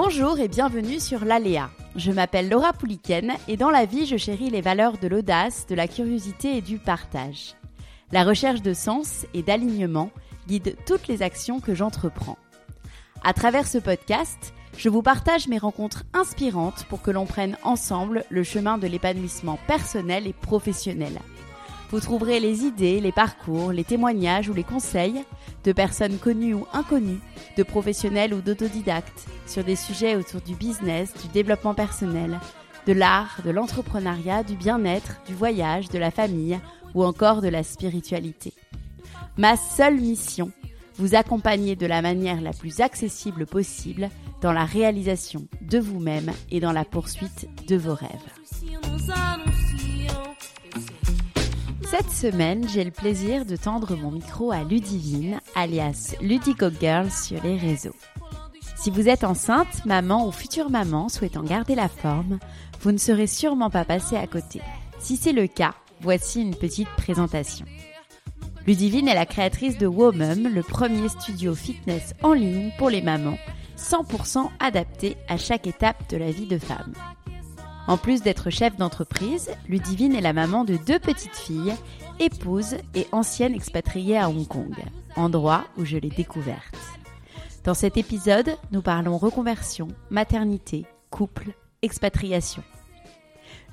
Bonjour et bienvenue sur l'Aléa. Je m'appelle Laura Pouliken et dans la vie, je chéris les valeurs de l'audace, de la curiosité et du partage. La recherche de sens et d'alignement guide toutes les actions que j'entreprends. À travers ce podcast, je vous partage mes rencontres inspirantes pour que l'on prenne ensemble le chemin de l'épanouissement personnel et professionnel. Vous trouverez les idées, les parcours, les témoignages ou les conseils de personnes connues ou inconnues, de professionnels ou d'autodidactes sur des sujets autour du business, du développement personnel, de l'art, de l'entrepreneuriat, du bien-être, du voyage, de la famille ou encore de la spiritualité. Ma seule mission, vous accompagner de la manière la plus accessible possible dans la réalisation de vous-même et dans la poursuite de vos rêves. Cette semaine, j'ai le plaisir de tendre mon micro à Ludivine, alias Ludico Girl sur les réseaux. Si vous êtes enceinte, maman ou future maman souhaitant garder la forme, vous ne serez sûrement pas passé à côté. Si c'est le cas, voici une petite présentation. Ludivine est la créatrice de Womum, le premier studio fitness en ligne pour les mamans, 100% adapté à chaque étape de la vie de femme. En plus d'être chef d'entreprise, Ludivine est la maman de deux petites filles, épouse et ancienne expatriée à Hong Kong, endroit où je l'ai découverte. Dans cet épisode, nous parlons reconversion, maternité, couple, expatriation.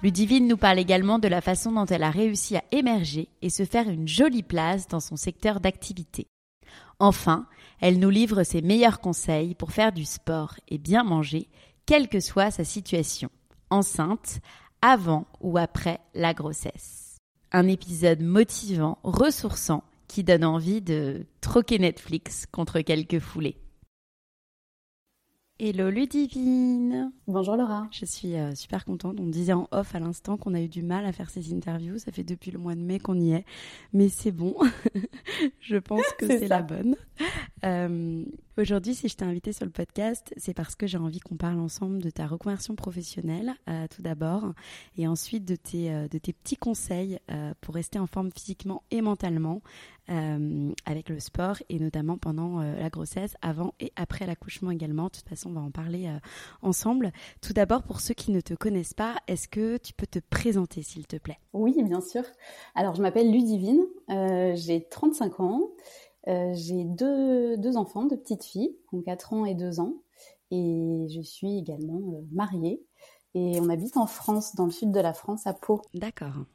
Ludivine nous parle également de la façon dont elle a réussi à émerger et se faire une jolie place dans son secteur d'activité. Enfin, elle nous livre ses meilleurs conseils pour faire du sport et bien manger, quelle que soit sa situation, enceinte, avant ou après la grossesse. Un épisode motivant, ressourçant, qui donne envie de troquer Netflix contre quelques foulées. Hello Ludivine Bonjour Laura. Je suis euh, super contente. On disait en off à l'instant qu'on a eu du mal à faire ces interviews. Ça fait depuis le mois de mai qu'on y est. Mais c'est bon. je pense que c'est la bonne. Euh, Aujourd'hui, si je t'ai invité sur le podcast, c'est parce que j'ai envie qu'on parle ensemble de ta reconversion professionnelle, euh, tout d'abord, et ensuite de tes, euh, de tes petits conseils euh, pour rester en forme physiquement et mentalement euh, avec le sport, et notamment pendant euh, la grossesse, avant et après l'accouchement également. De toute façon, on va en parler euh, ensemble. Tout d'abord, pour ceux qui ne te connaissent pas, est-ce que tu peux te présenter, s'il te plaît? Oui, bien sûr. Alors, je m'appelle Ludivine, j'ai 35 ans. Euh, j'ai deux, deux enfants, deux petites filles, ont 4 ans et 2 ans. Et je suis également euh, mariée. Et on habite en France, dans le sud de la France, à Pau. D'accord.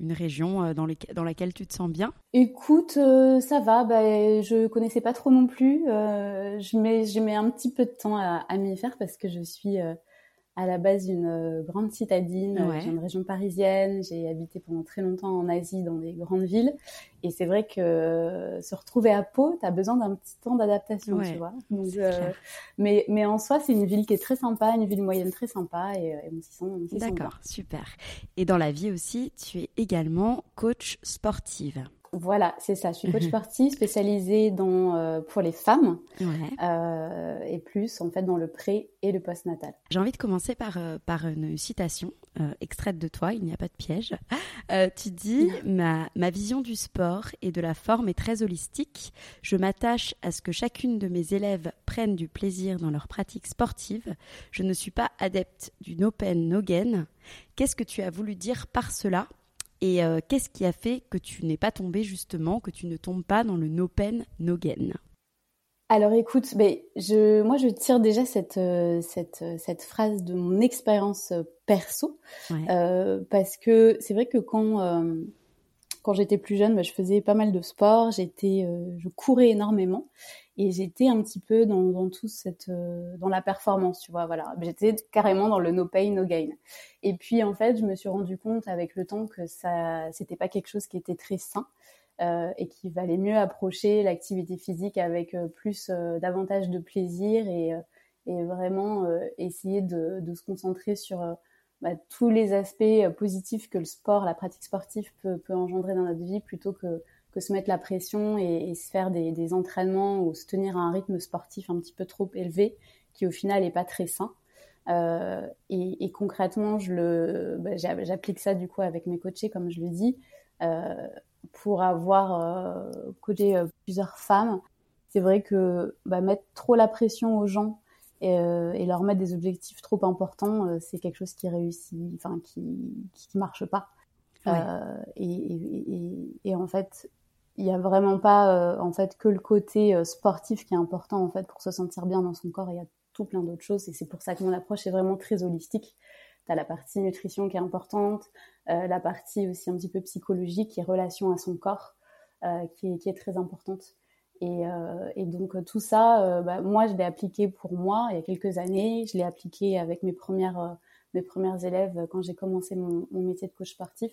Une région euh, dans, les- dans laquelle tu te sens bien? Écoute, euh, ça va. Bah, je connaissais pas trop non plus. Euh, je mets, je mets un petit peu de temps à, à m'y faire parce que je suis euh, à la base d'une euh, grande citadine, euh, Ouais. j'ai une région parisienne. J'ai habité pendant très longtemps en Asie, dans des grandes villes. Et c'est vrai que euh, se retrouver à Pau, tu as besoin d'un petit temps d'adaptation, Ouais, tu vois. Donc, euh, mais, mais en soi, c'est une ville qui est très sympa, une ville moyenne très sympa, et, et on s'y sent. D'accord, super. Et dans la vie aussi, tu es également coach sportive. Voilà, c'est ça. Je suis coach sportif spécialisée dans, euh, pour les femmes Ouais. euh, et plus en fait dans le pré et le postnatal. J'ai envie de commencer par, euh, par une citation extraite de toi, il n'y a pas de piège. Tu dis ma, ma vision du sport et de la forme est très holistique. Je m'attache à ce que chacune de mes élèves prenne du plaisir dans leur pratique sportive. Je ne suis pas adepte du no pain, no gain. Qu'est-ce que tu as voulu dire par cela? Et euh, qu'est-ce qui a fait que tu n'es pas tombé justement, que tu ne tombes pas dans le no pain, no gain? Alors écoute, ben, je, moi je tire déjà cette, euh, cette, euh, cette phrase de mon expérience perso Ouais. euh, parce que c'est vrai que quand, quand j'étais plus jeune, bah, je faisais pas mal de sport, j'étais, je courais énormément et j'étais un petit peu dans, dans tout cette euh, dans la performance tu vois voilà. J'étais carrément dans le no pain no gain. Et puis en fait je me suis rendu compte avec le temps que ça c'était pas quelque chose qui était très sain euh, et qu'il valait mieux approcher l'activité physique avec euh, plus euh, davantage de plaisir et, et vraiment essayer de, de, se concentrer sur bah, tous les aspects positifs que le sport, la pratique sportive peut, engendrer dans notre vie plutôt que que se mettre la pression et, se faire des, entraînements ou se tenir à un rythme sportif un petit peu trop élevé, qui au final n'est pas très sain. Euh, et, concrètement, bah, j'applique ça du coup avec mes coachés, comme je le dis, euh, pour avoir euh, coaché plusieurs femmes. C'est vrai que bah, mettre trop la pression aux gens et, leur mettre des objectifs trop importants, c'est quelque chose qui réussit, enfin qui qui marche pas. et, et, en fait, il y a vraiment pas euh, en fait que le côté euh, sportif qui est important en fait pour se sentir bien dans son corps. Il y a tout plein d'autres choses et c'est pour ça que mon approche est vraiment très holistique. Tu as la partie nutrition qui est importante, euh, la partie aussi un petit peu psychologique et relation à son corps qui est, qui, est, très importante. Et, et donc tout ça, bah, moi je l'ai appliqué pour moi il y a quelques années. Je l'ai appliqué avec mes premières mes premières élèves quand j'ai commencé mon, métier de coach sportif.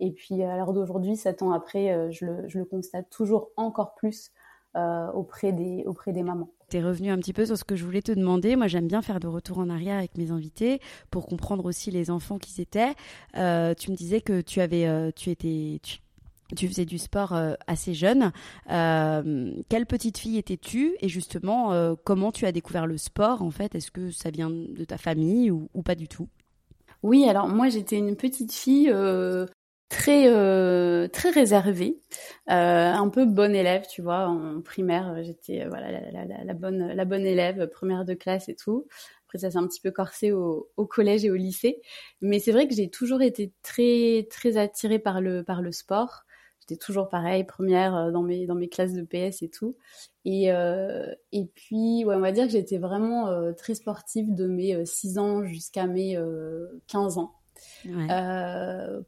Et puis à l'heure d'aujourd'hui, sept ans après, euh, je le, je, le, constate toujours encore plus euh, auprès, des, auprès des mamans. Tu es revenu un petit peu sur ce que je voulais te demander. Moi, j'aime bien faire de retour en arrière avec mes invités pour comprendre aussi les enfants qu'ils étaient. Euh, tu me disais que tu avais, euh, tu étais, tu faisais du sport euh, assez jeune. Euh, quelle petite fille étais-tu et justement euh, comment tu as découvert le sport en fait? Est-ce que ça vient de ta famille ou, pas du tout? Oui, alors moi j'étais une petite fille très euh, très réservée, euh, un peu bonne élève, tu vois. En primaire, j'étais voilà la, bonne la bonne élève, première de classe et tout. Après ça s'est un petit peu corsé au, au, collège et au lycée, mais c'est vrai que j'ai toujours été très très attirée par le par le sport. Toujours pareil, première euh, dans mes dans mes classes de PS et tout. Et euh, et puis ouais, on va dire que j'étais vraiment euh, très sportive de mes 6 ans jusqu'à mes 15 ans.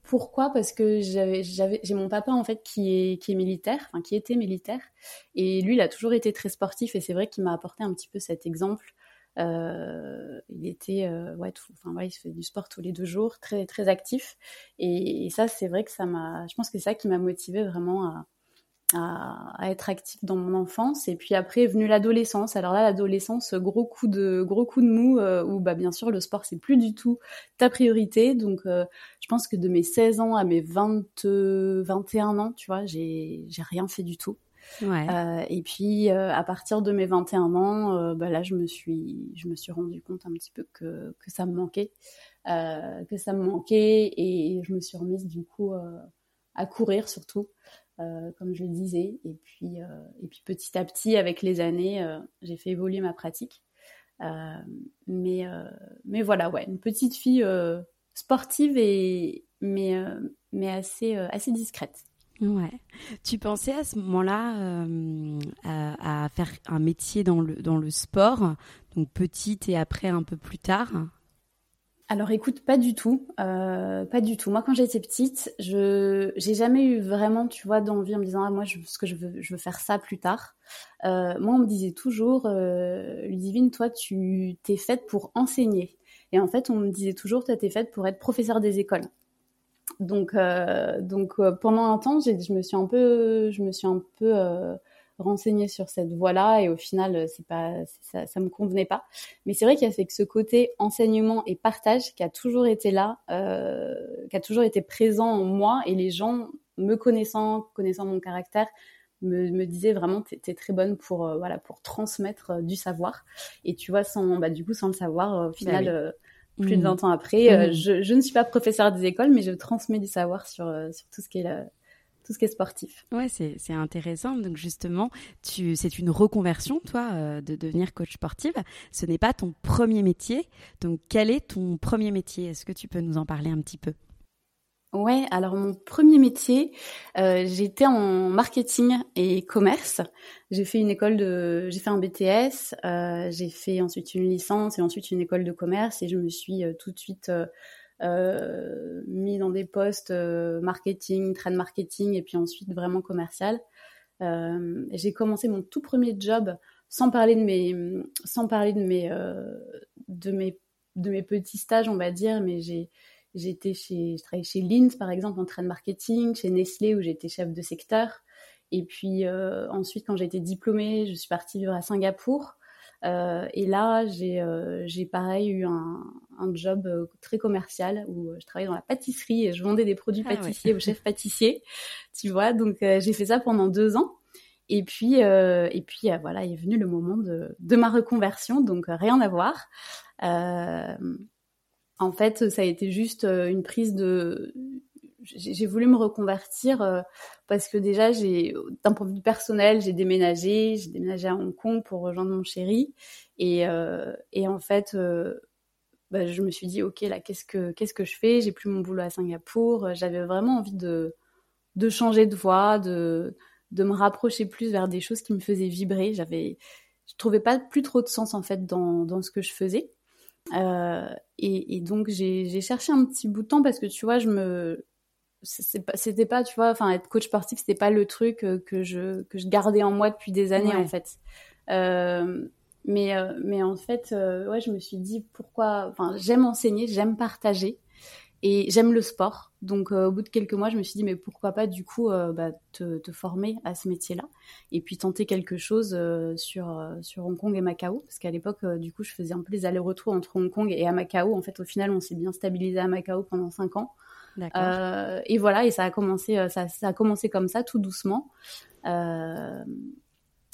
Pourquoi? Parce que j'ai mon papa en fait qui est qui est militaire, enfin qui était militaire, et lui il a toujours été très sportif et c'est vrai qu'il m'a apporté un petit peu cet exemple. Euh, il était euh, ouais, enfin ouais, il se fait du sport tous les deux jours, très très actif, et, ça c'est vrai que ça m'a, je pense que c'est ça qui m'a motivé vraiment à être active dans mon enfance. Et puis après est venue l'adolescence. Alors là l'adolescence gros coup de gros coup de mou euh, où bah bien sûr le sport c'est plus du tout ta priorité. Donc je pense que de mes 16 ans à mes 20 21 ans tu vois j'ai j'ai rien fait du tout euh, et puis euh, à partir de mes 21 ans bah là je me suis je me suis rendu compte un petit peu que que ça me manquait que ça me manquait et je me suis remise du coup à courir surtout euh, comme je le disais. Et puis, euh, et puis petit à petit, avec les années, euh, j'ai fait évoluer ma pratique. mais, mais voilà, ouais, une petite fille sportive et mais, mais assez, assez discrète. Ouais. Tu pensais à ce moment-là à, à, faire un métier dans le, dans le sport, donc petite et après un peu plus tard? Alors écoute, pas du tout, euh, pas du tout. Moi, quand j'étais petite, je j'ai jamais eu vraiment, tu vois, d'envie en me disant ah moi, je, ce que je veux, je veux faire ça plus tard. Euh, moi, on me disait toujours, euh, Ludivine, toi, tu t'es faite pour enseigner. Et en fait, on me disait toujours, toi, t'es faite pour être professeur des écoles. Donc, euh, donc euh, pendant un temps, je me suis un peu, je me suis un peu euh, renseigner sur cette voie-là et au final euh, c'est pas ça, ça me convenait pas. Mais c'est vrai qu'il y a que ce côté enseignement et partage qui a toujours été là euh, qui a toujours été présent en moi et les gens me connaissant connaissant mon caractère me, me disaient vraiment t'es es très bonne pour euh, voilà pour transmettre euh, du savoir. Et tu vois sans bah du coup sans le savoir au final bah plus de 20 mmh. ans après mmh. je, je, ne suis pas professeur des écoles mais je transmets du savoir sur sur tout ce qui est tout ce qui est sportif. Ouais, c'est intéressant. Donc justement, tu c'est une reconversion, toi, euh, de devenir coach sportive. Ce n'est pas ton premier métier. Donc quel est ton premier métier? Est-ce que tu peux nous en parler un petit peu? Ouais, alors mon premier métier, euh, j'étais en marketing et commerce. J'ai fait une école de, j'ai fait un BTS, euh, j'ai fait ensuite une licence et ensuite une école de commerce et je me suis euh, tout de suite euh, mis dans des postes marketing, trade marketing et puis ensuite vraiment commercial. j'ai commencé mon tout premier job sans parler de mes, sans parler de mes, de mes, de mes petits stages, on va dire, mais j'ai, j'étais chez, je travaillais chez Lindt par exemple en trade marketing, chez Nestlé où j'étais chef de secteur. Et puis ensuite, quand j'ai été diplômée, je suis partie vivre à Singapour. Euh, et là, j'ai euh, j'ai pareil eu un, un job euh, très commercial où je travaillais dans la pâtisserie et je vendais des produits ah pâtissiers aux chefs pâtissiers, tu vois. Donc j'ai fait ça pendant deux ans. Et puis et puis voilà, il est venu le moment de de ma reconversion, donc rien à voir. En fait, ça a été juste une prise de j'ai voulu me reconvertir euh, parce que déjà, j'ai, d'un point de vue personnel, j'ai déménagé, j'ai déménagé à Hong Kong pour rejoindre mon chéri. Et, euh, en fait, euh, bah, je me suis dit, ok, là, qu'est-ce que, qu'est-ce que je fais? J'ai plus mon boulot à Singapour. J'avais vraiment envie de, de changer de voie, de, de me rapprocher plus vers des choses qui me faisaient vibrer. J'avais, je trouvais pas plus trop de sens en fait dans, dans ce que je faisais. Euh, et, et, donc j'ai cherché un petit bout de temps parce que tu vois, je me, c'était pas, tu vois, enfin, être coach sportif, c'était pas le truc euh, que je, que je gardais en moi depuis des années, en fait. Euh, mais, euh, mais en fait, ouais, je me suis dit pourquoi, enfin, j'aime enseigner, j'aime partager et j'aime le sport. Donc, au bout de quelques mois, je me suis dit, mais pourquoi pas, du coup, bah, te, te, former à ce métier-là et puis tenter quelque chose sur, sur Hong Kong et Macao. Parce qu'à l'époque, du coup, je faisais un peu les allers-retours entre Hong Kong et à Macao. En fait, au final, on s'est bien stabilisé à Macao pendant cinq ans. Euh, et voilà, et ça a commencé, euh, ça, ça, a commencé comme ça, tout doucement, euh,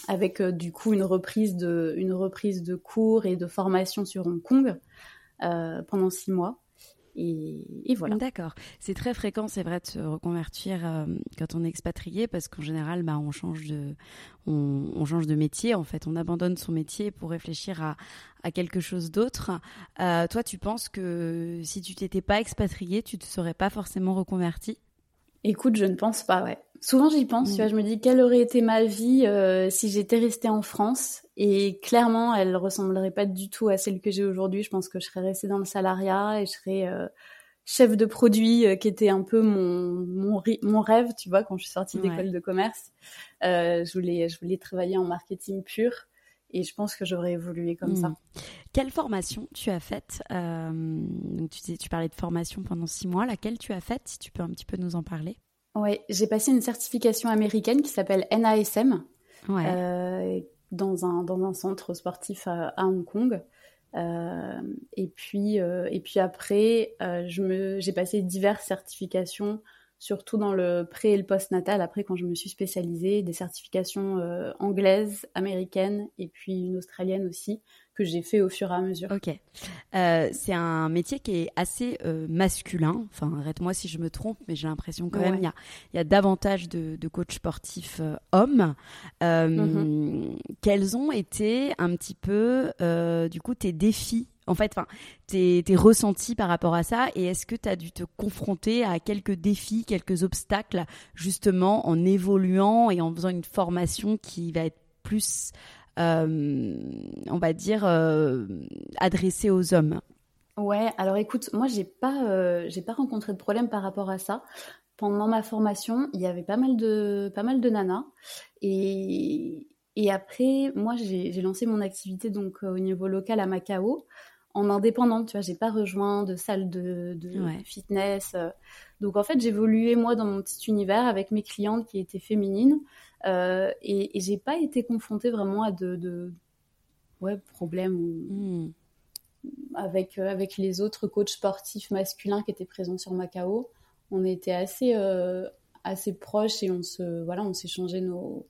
avec du coup une reprise de, une reprise de cours et de formation sur Hong Kong pendant six mois. Et, voilà. D'accord. C'est très fréquent, c'est vrai, de se reconvertir euh, quand on est expatrié, parce qu'en général, bah, on change de, on, change de métier. En fait, on abandonne son métier pour réfléchir à, à quelque chose d'autre. Euh, toi, tu penses que si tu t'étais pas expatrié, tu te serais pas forcément reconverti? Écoute, je ne pense pas, ouais. Souvent j'y pense, tu mm. vois, je me dis quelle aurait été ma vie euh, si j'étais restée en France? Et clairement elle ressemblerait pas du tout à celle que j'ai aujourd'hui. Je pense que je serais restée dans le salariat et je serais euh, chef de produit euh, qui était un peu mon, mon, mon rêve, tu vois, quand je suis sortie d'école de commerce. je voulais je voulais travailler en marketing pur et je pense que j'aurais évolué comme ça. Mm. Quelle formation tu as faite tu, tu parlais de formation pendant six mois. Laquelle tu as faite Si tu peux un petit peu nous en parler? Oui, j'ai passé une certification américaine qui s'appelle NASM euh, dans, un, dans un centre sportif à, Hong Kong. Euh, et, puis, euh, et puis après, j'ai passé diverses certifications, surtout dans le pré et le post-natal, après quand je me suis spécialisée, des certifications anglaises, américaines et puis une australienne aussi, que j'ai fait au fur et à mesure. Ok. Euh, c'est un métier qui est assez euh, masculin. Enfin, arrête-moi si je me trompe, mais j'ai l'impression quand même il y a, y a, davantage de, de coachs sportifs euh, hommes. Mm-hmm. Quels ont été un petit peu, du coup, tes défis? En fait, enfin, tes, tes, ressentis par rapport à ça et est-ce que tu as dû te confronter à quelques défis, quelques obstacles, justement en évoluant et en faisant une formation qui va être plus euh, on va dire, euh, adressé aux hommes Ouais, alors écoute, moi j'ai pas, euh, j'ai pas rencontré de problème par rapport à ça. Pendant ma formation, il y avait pas mal de, pas mal de nanas et, et après, moi j'ai lancé mon activité donc au niveau local à Macao en indépendante, tu vois, j'ai pas rejoint de salle de, de fitness. Donc en fait, j'évoluais moi dans mon petit univers avec mes clientes qui étaient féminines euh, et, et j'ai pas été confrontée vraiment à de, de ouais, problèmes hmm. avec, euh, avec les autres coachs sportifs masculins qui étaient présents sur Macao. On était assez, euh, assez proches et on se voilà, on s'échangeait nos,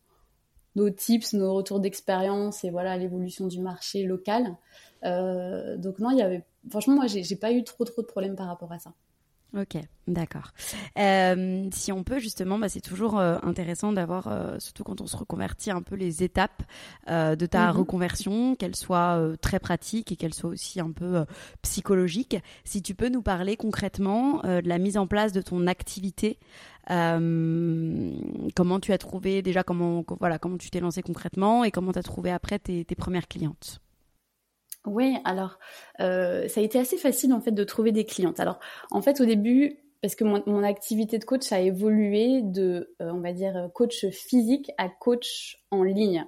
nos tips, nos retours d'expérience et voilà l'évolution du marché local. donc non, il y avait franchement moi j'ai pas eu trop trop de problèmes par rapport à ça. Ok, d'accord. Euh, si on peut justement, bah, c'est toujours euh, intéressant d'avoir, euh, surtout quand on se reconvertit, un peu les étapes de ta mhm. reconversion, qu'elles soient très pratiques et qu'elles soient aussi un peu psychologiques. Si tu peux nous parler concrètement de la mise en place de ton activité, comment tu as trouvé déjà comment voilà comment tu t'es lancé concrètement et comment tu as trouvé après tes premières clientes? Oui, alors euh, ça a été assez facile en fait de trouver des clientes. Alors en fait au début, parce que mon, activité de coach a évolué de, on va dire, coach physique à coach en ligne.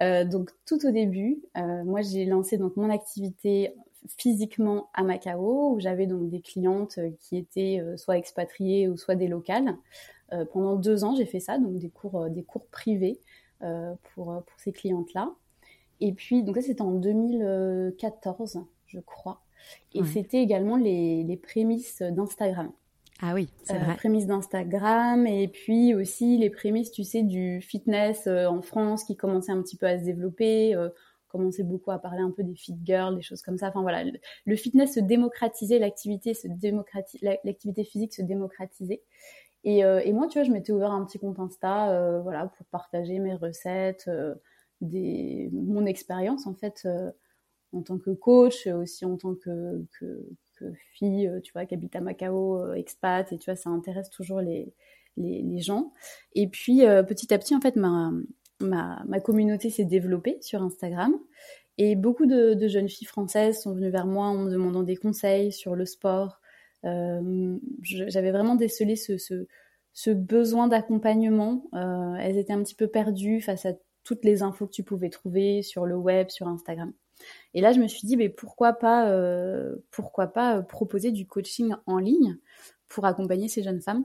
donc tout au début, moi j'ai lancé donc mon activité physiquement à Macao, où j'avais donc des clientes qui étaient soit expatriées ou soit des locales. pendant deux ans, j'ai fait ça, donc des cours, des cours privés pour, pour ces clientes-là. Et puis, donc ça, c'était en 2014, je crois. Et c'était également les, les prémices d'Instagram. Ah oui, c'est euh, vrai. prémices d'Instagram et puis aussi les prémices, tu sais, du fitness euh, en France qui commençait un petit peu à se développer. Euh, commençait beaucoup à parler un peu des fit girls, des choses comme ça. Enfin voilà, le, fitness se démocratisait, l'activité se l'activité physique se démocratisait. Et, euh, et, moi, tu vois, je m'étais ouvert un petit compte Insta, voilà, pour partager mes recettes, mon expérience en fait en tant que coach, aussi en tant que, fille, euh, tu vois, qui habite à Macao, euh, expat, et tu vois, ça intéresse toujours les, les, gens. Et puis, euh, petit à petit, en fait, ma, ma, ma communauté s'est développée sur Instagram. Et beaucoup de, jeunes filles françaises sont venues vers moi en me demandant des conseils sur le sport. J'avais vraiment décelé ce, ce, ce besoin d'accompagnement. elles étaient un petit peu perdues face à toutes les infos que tu pouvais trouver sur le web, sur Instagram. Et là, je me suis dit, mais pourquoi pas, euh, pourquoi pas euh, proposer du coaching en ligne pour accompagner ces jeunes femmes.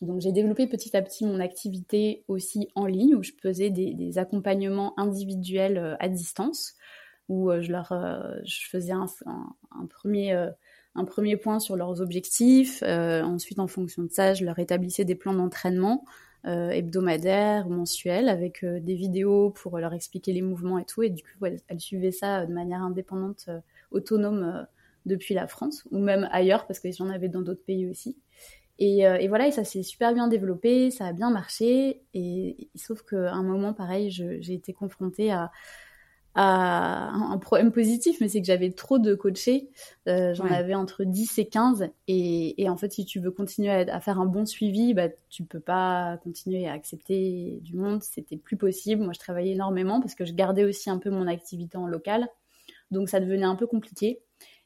Donc, j'ai développé petit à petit mon activité aussi en ligne où je faisais des, accompagnements individuels euh, à distance, où je leur, je faisais un, premier un premier point sur leurs objectifs. ensuite, en fonction de ça, je leur établissais des plans d'entraînement euh, hebdomadaire, mensuel, avec euh, des vidéos pour leur expliquer les mouvements et tout. Et du coup, elle, suivait ça de manière indépendante, euh, autonome depuis la France, ou même ailleurs, parce que j'en avais dans d'autres pays aussi. Et, et, voilà, et ça s'est super bien développé, ça a bien marché. Et, sauf qu'à un moment, pareil, j'ai été confrontée à, un problème positif, mais c'est que j'avais trop de coachés. Euh, j'en avais entre 10 et 15. Et, en fait, si tu veux continuer à, faire un bon suivi, bah, tu peux pas continuer à accepter du monde. C'était plus possible. Moi, je travaillais énormément parce que je gardais aussi un peu mon activité en local. Donc, ça devenait un peu compliqué.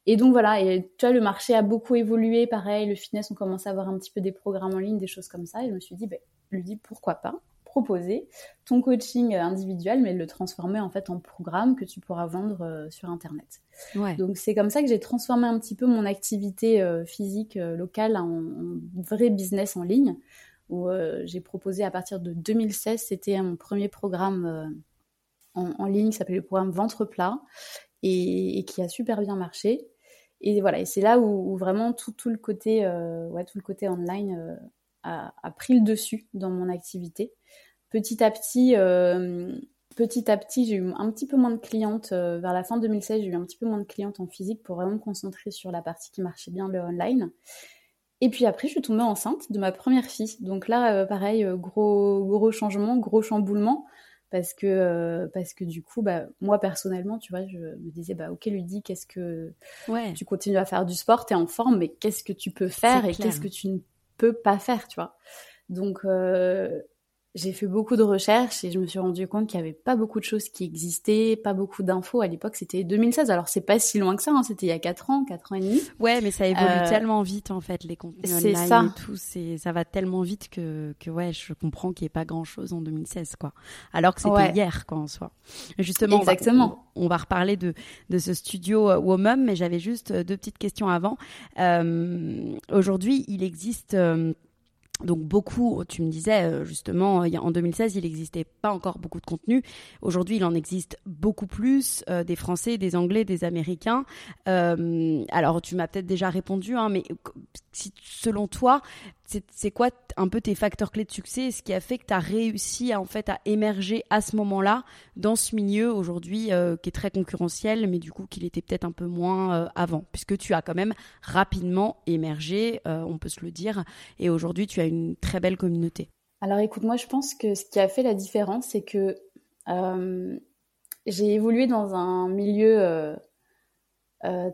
Et donc, voilà. Et tu vois, le marché a beaucoup évolué. Pareil, le fitness, on commençait à avoir un petit peu des programmes en ligne, des choses comme ça. Et je me suis dit, bah, lui dis pourquoi pas? Proposer ton coaching individuel, mais le transformer en fait en programme que tu pourras vendre euh, sur Internet. Donc c'est comme ça que j'ai transformé un petit peu mon activité euh, physique euh, locale en, vrai business en ligne, où j'ai proposé à partir de 2016, c'était mon premier programme en, ligne qui s'appelait le programme Ventre plat et, qui a super bien marché. Et voilà, et c'est là où, vraiment tout, tout, le côté, ouais, tout le côté online a, a, pris le dessus dans mon activité petit à petit, euh, petit à petit, j'ai eu un petit peu moins de clientes. Euh, vers la fin 2016, j'ai eu un petit peu moins de clientes en physique pour vraiment me concentrer sur la partie qui marchait bien, le online. Et puis après, je suis tombée enceinte de ma première fille. Donc là, euh, pareil, gros, gros changement, gros chamboulement. Parce que, parce que du coup, bah, moi personnellement, tu vois, je me disais, bah, ok, Ludie, qu'est-ce que ouais. tu continues à faire du sport, tu es en forme, mais qu'est-ce que tu peux faire et qu'est-ce que tu ne peux pas faire, tu vois? Donc, j'ai fait beaucoup de recherches et je me suis rendu compte qu'il n'y avait pas beaucoup de choses qui existaient, pas beaucoup d'infos. À l'époque, c'était 2016. Alors, c'est pas si loin que ça, hein. c'était il y a 4 ans, 4 ans et demi. Ouais, mais ça évolue euh, tellement vite, en fait, les contenus online ça. et tout. C'est, ça va tellement vite que, que ouais, je comprends qu'il n'y ait pas grand chose en 2016, quoi. Alors que c'était hier, quoi, en soi. Justement, Exactement. On, va, reparler de, de ce studio euh, Womum, mais j'avais juste euh, deux petites questions avant. Euh, aujourd'hui, il existe, donc beaucoup, tu me disais euh, justement, en 2016, il n'existait pas encore beaucoup de contenu. Aujourd'hui, il en existe beaucoup plus, euh, des Français, des Anglais, des Américains. Euh, alors, tu m'as peut-être déjà répondu, hein, mais si, selon toi, c'est quoi un peu tes facteurs clés de succès Ce qui a fait que tu as réussi à, en fait à émerger à ce moment-là dans ce milieu aujourd'hui euh, qui est très concurrentiel, mais du coup qu'il était peut-être un peu moins euh, avant, puisque tu as quand même rapidement émergé, euh, on peut se le dire, et aujourd'hui tu as une très belle communauté. Alors écoute, moi je pense que ce qui a fait la différence, c'est que j'ai évolué dans un milieu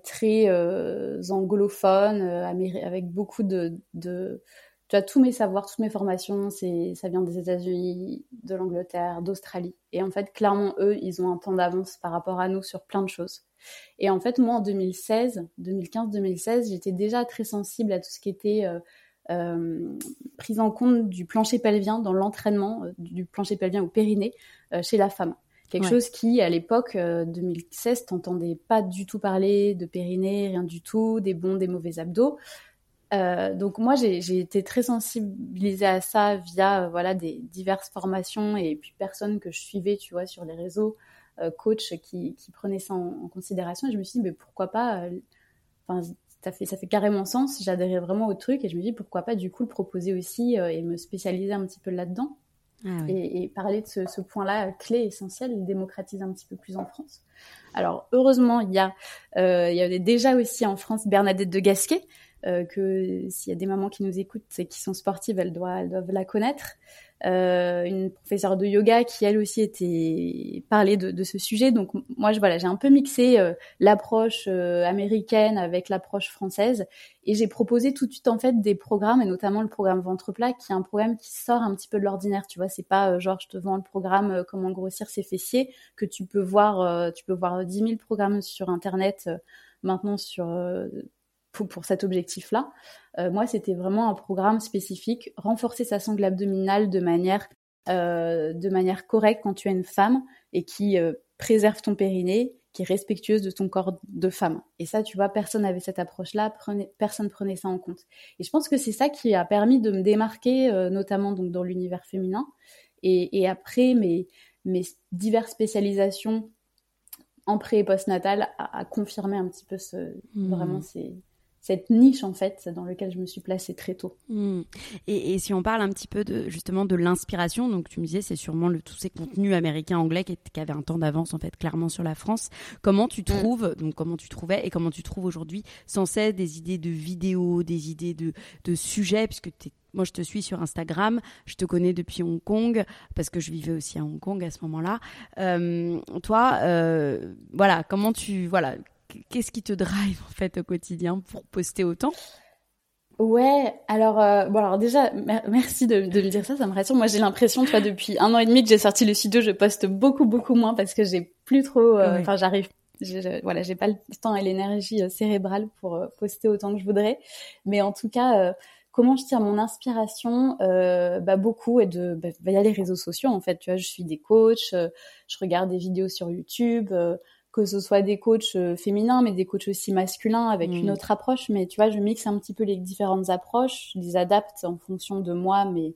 très euh, anglophone, euh, avec beaucoup de, tu vois, tous mes savoirs, toutes mes formations, c'est, ça vient des États-Unis, de l'Angleterre, d'Australie. Et en fait, clairement, eux, ils ont un temps d'avance par rapport à nous sur plein de choses. Et en fait, moi, en 2016, 2015-2016, j'étais déjà très sensible à tout ce qui était prise en compte du plancher pelvien dans l'entraînement du plancher pelvien au périnée chez la femme. Quelque chose qui, à l'époque 2016, t'entendais pas du tout parler de périnée, rien du tout, des bons, des mauvais abdos. Euh, donc moi, j'ai été très sensibilisée à ça via voilà des diverses formations et puis personnes que je suivais, tu vois, sur les réseaux, euh, coach qui, qui prenaient ça en, considération. Et je me suis dit, mais pourquoi pas euh, Enfin, ça fait ça fait carrément sens. J'adhérais vraiment au truc et je me dis pourquoi pas du coup le proposer aussi et me spécialiser un petit peu là-dedans. Ah et, parler de ce, point-là clé, essentiel, démocratiser un petit peu plus en France. Alors heureusement, il y a, il y avait déjà aussi en France Bernadette de Gasquet, euh, que s'il y a des mamans qui nous écoutent et qui sont sportives, elles doivent, doivent la connaître. Euh, une professeure de yoga qui elle aussi était parlé de, ce sujet. Donc moi, je, voilà, j'ai un peu mixé euh, l'approche américaine avec l'approche française et j'ai proposé tout de suite en fait des programmes et notamment le programme ventre plat qui est un programme qui sort un petit peu de l'ordinaire. Tu vois, c'est pas genre je te vends le programme comment grossir ses fessiers que tu peux voir, tu peux voir 10 000 programmes sur internet maintenant sur pour, cet objectif-là. Euh, moi, c'était vraiment un programme spécifique, renforcer sa sangle abdominale de manière, euh, de manière correcte quand tu es une femme et qui euh, préserve ton périnée, qui est respectueuse de ton corps de femme. Et ça, tu vois, personne n'avait cette approche-là, personne prenait ça en compte. Et je pense que c'est ça qui a permis de me démarquer, notamment donc dans l'univers féminin. Et, après, mes, mes diverses spécialisations en pré et post-natal a, confirmé un petit peu ce, mmh. vraiment ces, cette niche en fait dans laquelle je me suis placée très tôt. Hmm. Et, si on parle un petit peu de justement de l'inspiration, donc tu me disais c'est sûrement le, tous ces contenus américains anglais qui, qui avaient un temps d'avance en fait clairement sur la France. Comment tu hmm. trouves donc comment tu trouvais et comment tu trouves aujourd'hui sans cesse des idées de vidéos, des idées de, de sujets puisque moi, je te suis sur Instagram, je te connais depuis Hong Kong parce que je vivais aussi à Hong Kong à ce moment-là. Euh, toi, euh, voilà, comment tu, voilà, qu'est-ce qui te drive en fait au quotidien pour poster autant? Ouais, alors euh, bon alors déjà merci de, de, me dire ça, ça me rassure. Moi j'ai l'impression, toi depuis un an et demi que j'ai sorti le studio, je poste beaucoup beaucoup moins parce que j'ai plus trop, euh, enfin j'arrive, voilà, j'ai pas le temps et l'énergie euh, cérébrale pour poster autant que je voudrais. Mais en tout cas, comment je tire mon inspiration bah beaucoup et de bah, il y a les réseaux sociaux en fait. Tu vois, je suis des coachs, je regarde des vidéos sur YouTube que ce soit des coachs euh, féminins, mais des coachs aussi masculins avec une mm. autre approche. Mais tu vois, je mixe un petit peu les différentes approches, je les adapte en fonction de moi, mais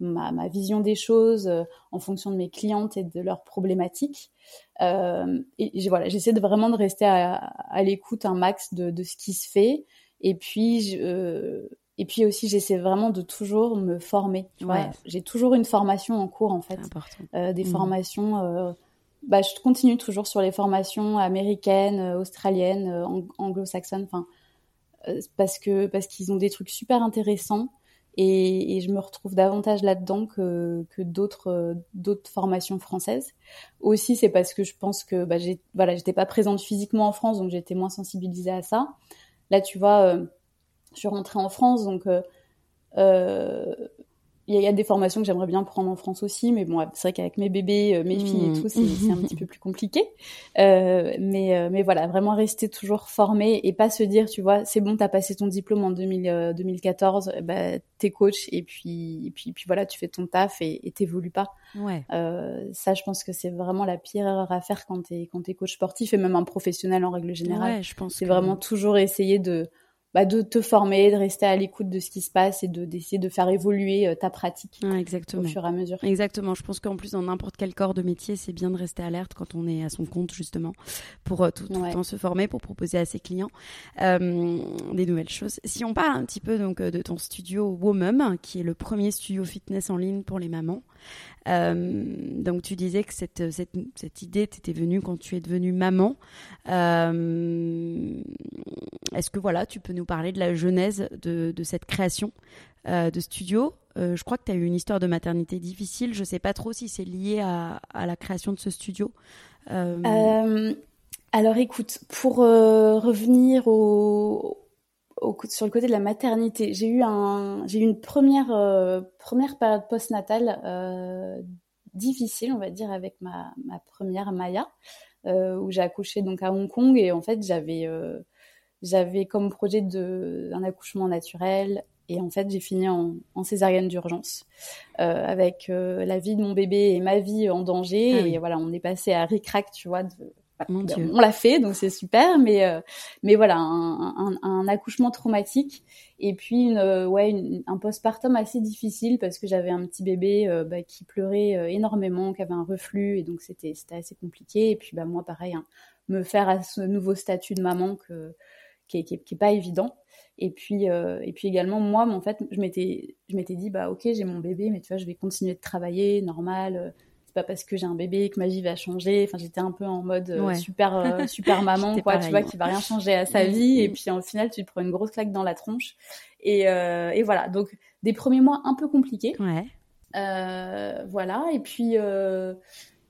ma, ma vision des choses, euh, en fonction de mes clientes et de leurs problématiques. Euh, et voilà, j'essaie de vraiment de rester à, à l'écoute un max de, de, ce qui se fait. Et puis, euh, et puis aussi, j'essaie vraiment de toujours me former. Tu vois, j'ai toujours une formation en cours en fait, euh, des mm. formations bah, je continue toujours sur les formations américaines, euh, australiennes, euh, anglo-saxonnes, enfin, euh, parce que parce qu'ils ont des trucs super intéressants et, et je me retrouve davantage là-dedans que, que d'autres d'autres formations françaises. Aussi, c'est parce que je pense que bah, j'ai voilà, j'étais pas présente physiquement en France, donc j'étais moins sensibilisée à ça. Là, tu vois, je suis rentrée en France, donc il y, a des formations que j'aimerais bien prendre en France aussi, mais bon, c'est vrai qu'avec mes bébés, euh, mes filles et mmh. tout, c'est un petit peu plus compliqué. Euh, mais, euh, mais voilà, vraiment rester toujours formé et pas se dire, tu vois, c'est bon, t'as passé ton diplôme en 2000, 2014, euh, bah, t'es coach et puis, et puis, puis voilà, tu fais ton taf et t'évolues pas. Ouais. ça, je pense que c'est vraiment la pire erreur à faire quand t'es quand es coach sportif et même un professionnel en règle générale. Ouais, je pense. C'est vraiment toujours essayer de bah, de te former, de rester à l'écoute de ce qui se passe et de d'essayer de faire évoluer euh, ta pratique exactement. au fur et à mesure. Exactement. Je pense qu'en plus dans n'importe quel corps de métier, c'est bien de rester alerte quand on est à son compte justement pour euh, tout, le temps se former, pour proposer à ses clients euh, des nouvelles choses. Si on parle un petit peu donc de ton studio Womum, qui est le premier studio fitness en ligne pour les mamans. Euh, donc tu disais que cette, cette, cette idée t'était venue quand tu es devenue maman. Euh, est-ce que voilà, tu peux nous parler de la genèse de, de cette création euh, de studio? Je crois que tu as eu une histoire de maternité difficile. Je ne sais pas trop si c'est lié à, à, la création de ce studio. alors écoute, pour revenir au, sur le côté de la maternité, j'ai eu un, j'ai eu une première euh, première période postnatale euh, difficile, on va dire, avec ma, ma première Maya, euh, où j'ai accouché donc à Hong Kong et en fait j'avais euh, j'avais comme projet de un accouchement naturel Et en fait, j'ai fini en, en césarienne d'urgence euh, avec euh, la vie de mon bébé et ma vie en danger. Ah et voilà, on est passé à ric-rac, tu vois. De, on l'a fait, donc c'est super. Mais euh, mais voilà, un, un, un, accouchement traumatique et puis une, euh, ouais, une, un postpartum assez difficile parce que j'avais un petit bébé bah, qui pleurait énormément, qui avait un reflux et donc c'était c'était assez compliqué. Et puis bah moi, pareil, hein, me faire à ce nouveau statut de maman que qui est, qui est, pas évident. Et puis, euh, et puis également, moi, en fait, je m'étais, je m'étais dit, bah, ok, j'ai mon bébé, mais tu vois, je vais continuer de travailler, normal. Pas parce que j'ai un bébé que ma vie va changer. Enfin, j'étais un peu en mode euh, super, euh, super maman, quoi, tu vois, qui va rien changer à sa vie. Et puis, au final, tu te prends une grosse claque dans la tronche. Et, et voilà. Donc, des premiers mois un peu compliqués. Ouais. voilà. Et puis,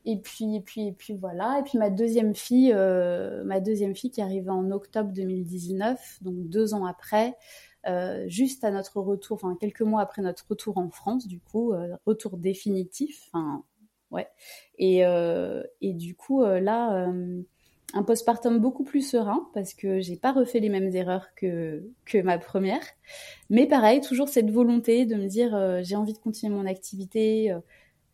et puis, et puis, et puis voilà. Et puis ma deuxième fille, euh, ma deuxième fille qui arrive en octobre 2019, donc deux ans après, euh, juste à notre retour, enfin quelques mois après notre retour en France, du coup, euh, retour définitif. Enfin, ouais. Et, et du coup, là, un postpartum beaucoup plus serein parce que j'ai pas refait les mêmes erreurs que que ma première. Mais pareil, toujours cette volonté de me dire, j'ai envie de continuer mon activité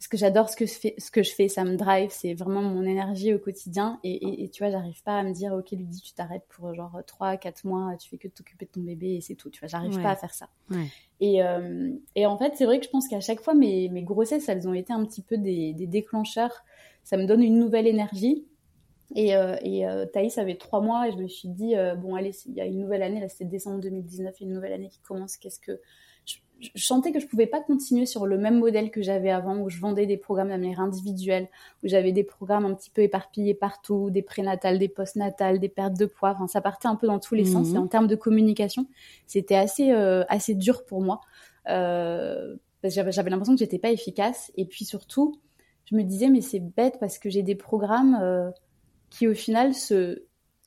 parce que j'adore ce que je fais, ce que je fais, ça me drive, c'est vraiment mon énergie au quotidien. Et, et, tu vois, j'arrive pas à me dire, ok, lui dit, tu t'arrêtes pour genre 3, 4 mois, tu fais que t'occuper de ton bébé et c'est tout. Tu vois, j'arrive pas à faire ça. Et, euh, et, en fait, c'est vrai que je pense qu'à chaque fois, mes, mes, grossesses, elles ont été un petit peu des, des déclencheurs. Ça me donne une nouvelle énergie. Et, euh, et euh, Thaïs avait trois mois et je me suis dit, euh, bon, allez, il y a une nouvelle année, là c'était décembre 2019, une nouvelle année qui commence, qu'est-ce que je sentais que je pouvais pas continuer sur le même modèle que j'avais avant, où je vendais des programmes de manière individuelle, où j'avais des programmes un petit peu éparpillés partout, des prénatales, des postnatales, des pertes de poids. Enfin, ça partait un peu dans tous les sens. Et mhm. en termes de communication, c'était assez euh, assez dur pour moi. Euh, j'avais l'impression que j'étais pas efficace. Et puis surtout, je me disais mais c'est bête parce que j'ai des programmes euh, qui au final se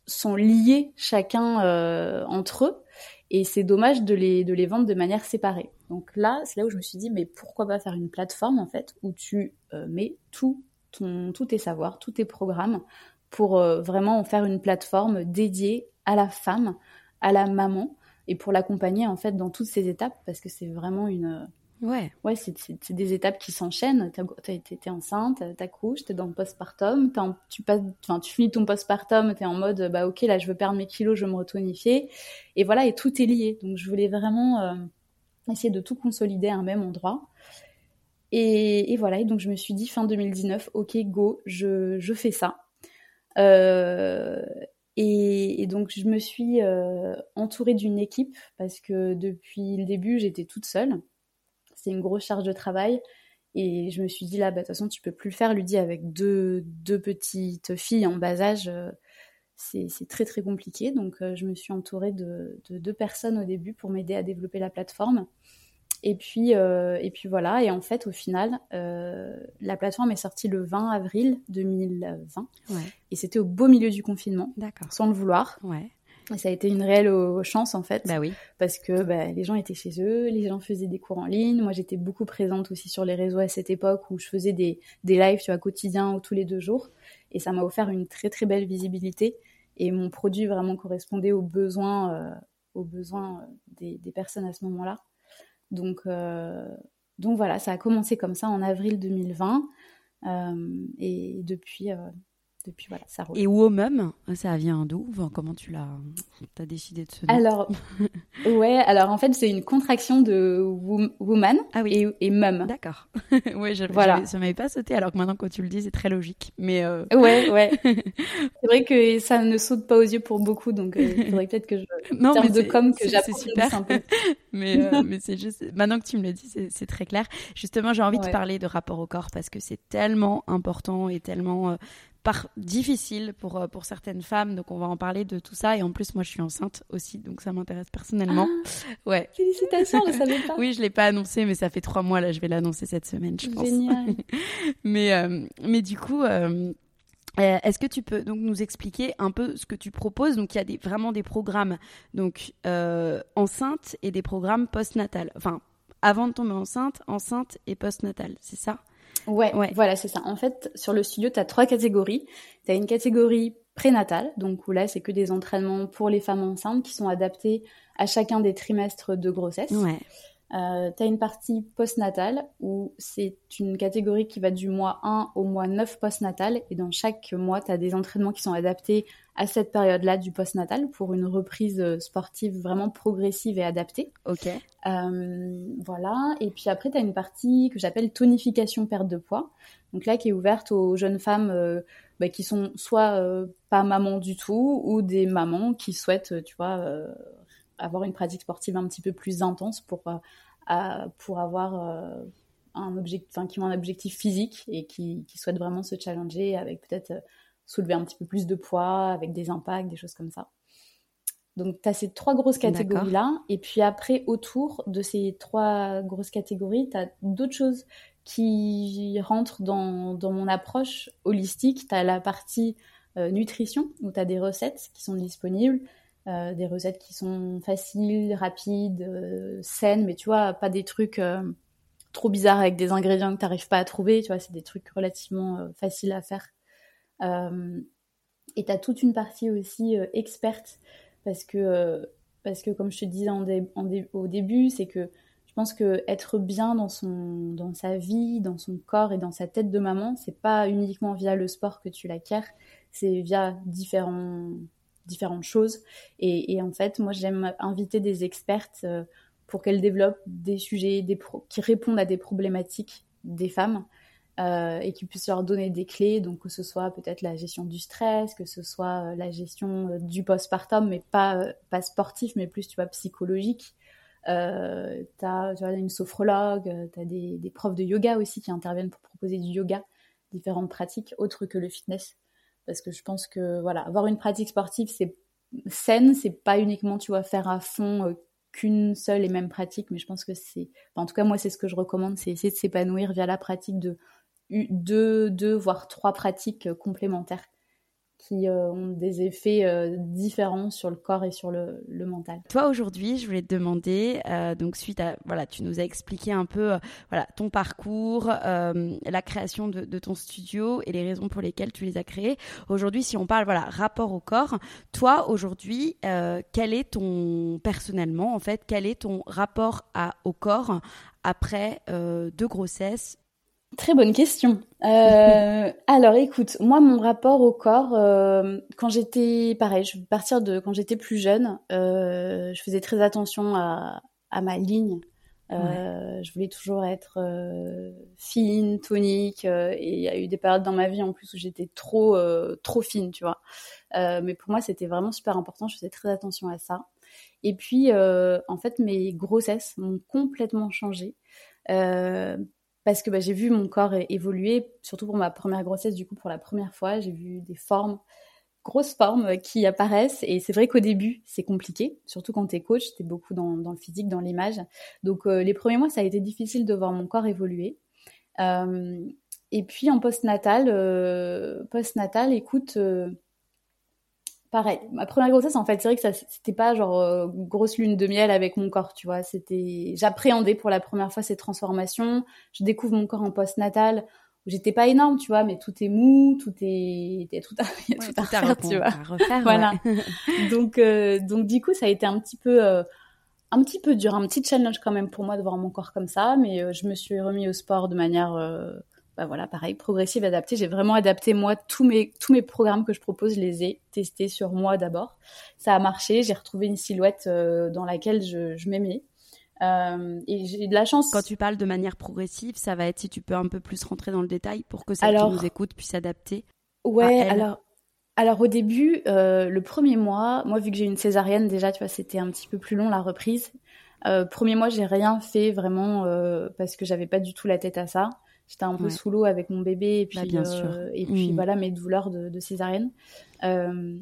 sont liés chacun euh, entre eux et c'est dommage de les, de les vendre de manière séparée. Donc là, c'est là où je me suis dit, mais pourquoi pas faire une plateforme en fait où tu euh, mets tout ton, tous tes savoirs, tous tes programmes pour euh, vraiment en faire une plateforme dédiée à la femme, à la maman et pour l'accompagner en fait dans toutes ces étapes parce que c'est vraiment une Ouais. Ouais, c'est des étapes qui s'enchaînent. T'es enceinte, t'accouches, t'es dans le postpartum, tu passes, tu finis ton postpartum, t'es en mode, bah ok, là je veux perdre mes kilos, je veux me retonifier, et voilà, et tout est lié. Donc je voulais vraiment euh, essayer de tout consolider à un même endroit. Et, voilà, et donc je me suis dit fin 2019, ok, go, je, je fais ça. Euh, et, et, donc je me suis euh, entourée d'une équipe parce que depuis le début j'étais toute seule c'est une grosse charge de travail. Et je me suis dit là, bah, de toute façon, tu peux plus le faire. Lui dit avec deux, deux petites filles en bas âge, euh, c'est très très compliqué. Donc euh, je me suis entourée de, deux personnes au début pour m'aider à développer la plateforme. Et puis, euh, et puis voilà, et en fait, au final, la plateforme est sortie le 20 avril 2020. Et c'était au beau milieu du confinement, sans le vouloir. Ouais. Et ça a été une réelle euh, chance en fait. Bah oui. Parce que bah, les gens étaient chez eux, les gens faisaient des cours en ligne. Moi j'étais beaucoup présente aussi sur les réseaux à cette époque où je faisais des, des lives tu vois, quotidiens ou tous les deux jours. Et ça m'a offert une très très belle visibilité. Et mon produit vraiment correspondait aux besoins, euh, aux besoins euh, des, personnes à ce moment-là. Donc, euh, donc voilà, ça a commencé comme ça en avril 2020. Euh, et depuis, depuis voilà, ça roule. Et Womum, ça vient d'où? Comment tu l'as as décidé de se Alors, ouais, alors en fait, c'est une contraction de woman ah oui. et, mum. D'accord. ouais, voilà. ça m'avait pas sauté, alors que maintenant, quand tu le dis, c'est très logique. Mais euh... Ouais, ouais. c'est vrai que ça ne saute pas aux yeux pour beaucoup, donc euh, il faudrait peut-être que je. Non, mais de com que j'apprends un peu. mais euh, mais c'est juste. Maintenant que tu me le dis, c'est très clair. Justement, j'ai envie de parler de rapport au corps parce que c'est tellement important et tellement par difficile pour, euh, pour certaines femmes. Donc, on va en parler de tout ça. Et en plus, moi, je suis enceinte aussi. Donc, ça m'intéresse personnellement. Ah, ouais. Félicitations, je ne savais pas. oui, je ne l'ai pas annoncé, mais ça fait trois mois. Là, je vais l'annoncer cette semaine, je pense. Génial. mais, euh, mais du coup. Euh, est-ce que tu peux donc nous expliquer un peu ce que tu proposes? Donc il y a des, vraiment des programmes donc enceinte et des programmes post-natal. Enfin, avant de tomber enceinte, enceinte et post-natal, c'est ça? Ouais, ouais. voilà, c'est ça. En fait, sur le studio, tu as trois catégories. Tu as une catégorie prénatal, donc où là c'est que des entraînements pour les femmes enceintes qui sont adaptés à chacun des trimestres de grossesse. Ouais. Euh, tu as une partie postnatale où c'est une catégorie qui va du mois 1 au mois 9 postnatal et dans chaque mois tu as des entraînements qui sont adaptés à cette période-là du postnatal pour une reprise euh, sportive vraiment progressive et adaptée. Ok. Euh, voilà, et puis après tu as une partie que j'appelle tonification perte de poids. Donc là qui est ouverte aux jeunes femmes euh, bah, qui sont soit pas mamans du tout ou des mamans qui souhaitent, tu vois, avoir une pratique sportive un petit peu plus intense pour, euh, pour avoir euh, un objectif, enfin, qui ont un objectif physique et qui, qui souhaitent vraiment se challenger avec peut-être euh, soulever un petit peu plus de poids, avec des impacts, des choses comme ça. Donc, tu as ces trois grosses catégories-là. Et puis après, autour de ces trois grosses catégories, tu as d'autres choses qui rentrent dans, dans mon approche holistique. Tu as la partie euh, nutrition, où tu as des recettes qui sont disponibles. Euh, des recettes qui sont faciles, rapides, euh, saines, mais tu vois, pas des trucs euh, trop bizarres avec des ingrédients que tu n'arrives pas à trouver, tu vois, c'est des trucs relativement faciles à faire. Et tu as toute une partie aussi experte, parce que, parce que comme je te disais au début, c'est que je pense que être bien dans, son, dans sa vie, dans son corps et dans sa tête de maman, c'est pas uniquement via le sport que tu l'acquiers, c'est via différents différentes choses. Et, en fait, moi, j'aime inviter des expertes euh, pour qu'elles développent des sujets qui répondent à des problématiques des femmes euh, et qui puissent leur donner des clés. Donc, que ce soit peut-être la gestion du stress, que ce soit euh, la gestion du postpartum, mais pas, pas sportif, mais plus, tu vois, psychologique. Euh, tu as, une sophrologue, tu as des profs de yoga aussi qui interviennent pour proposer du yoga, différentes pratiques autres que le fitness parce que je pense que voilà, avoir une pratique sportive c'est saine, c'est pas uniquement tu vois faire à fond euh, qu'une seule et même pratique, mais je pense que c'est, en tout cas moi c'est ce que je recommande, c'est essayer de s'épanouir via la pratique de deux, deux voire trois pratiques euh, complémentaires qui euh, ont des effets euh, différents sur le corps et sur le, mental. Toi aujourd'hui, je voulais te demander, euh, donc suite à voilà, tu nous as expliqué un peu voilà ton parcours, la création de, de ton studio et les raisons pour lesquelles tu les as créés. Aujourd'hui, si on parle voilà rapport au corps, toi aujourd'hui, quel est ton personnellement en fait, quel est ton rapport à, au corps après deux grossesses Très bonne question. Euh, alors, écoute, moi, mon rapport au corps, euh, quand j'étais, pareil, je vais partir de quand j'étais plus jeune, euh, je faisais très attention à, à ma ligne. Je voulais toujours être fine, tonique, et il y a eu des périodes dans ma vie en plus où j'étais trop, trop fine, tu vois. Mais pour moi, c'était vraiment super important. Je faisais très attention à ça. Et puis, en fait, mes grossesses m'ont complètement changé. Euh, parce que bah, j'ai vu mon corps évoluer, surtout pour ma première grossesse, du coup, pour la première fois, j'ai vu des formes, grosses formes euh, qui apparaissent. Et c'est vrai qu'au début, c'est compliqué, surtout quand t'es coach, t'es beaucoup dans, le physique, dans l'image. Donc, euh, les premiers mois, ça a été difficile de voir mon corps évoluer. Euh, et puis, en postnatal, euh, postnatal, écoute, pareil. Ma première grossesse, en fait, c'est vrai que ça, c'était pas genre euh, grosse lune de miel avec mon corps, tu vois. C'était, j'appréhendais pour la première fois ces transformations. Je découvre mon corps en postnatal où j'étais pas énorme, tu vois, mais tout est mou, tout est, il y a tout à, y a Ouais, tout à tout à refaire, tu vois. à refaire, Voilà. ouais. Donc, euh, donc du coup, ça a été un petit peu, euh, un petit peu dur, un petit challenge quand même pour moi de voir mon corps comme ça, mais je me suis remis au sport de manière, bah voilà, pareil, progressive, adaptée. J'ai vraiment adapté moi tous mes tous mes programmes que je propose, je les ai testés sur moi d'abord. Ça a marché, j'ai retrouvé une silhouette euh, dans laquelle je, je m'aimais. Euh, et j'ai de la chance. Quand tu parles de manière progressive, ça va être si tu peux un peu plus rentrer dans le détail pour que celles Alors- qui nous écoutent puissent s'adapter. Ouais, alors, alors au début, euh, le premier mois, moi vu que j'ai une césarienne déjà, tu vois, c'était un petit peu plus long la reprise. Euh, premier mois, j'ai rien fait vraiment euh, parce que j'avais pas du tout la tête à ça. J'étais un peu Ouais. sous l'eau avec mon bébé et puis Bah, bien euh, sûr. et puis Mhm. voilà mes douleurs de, de césarienne. Euh,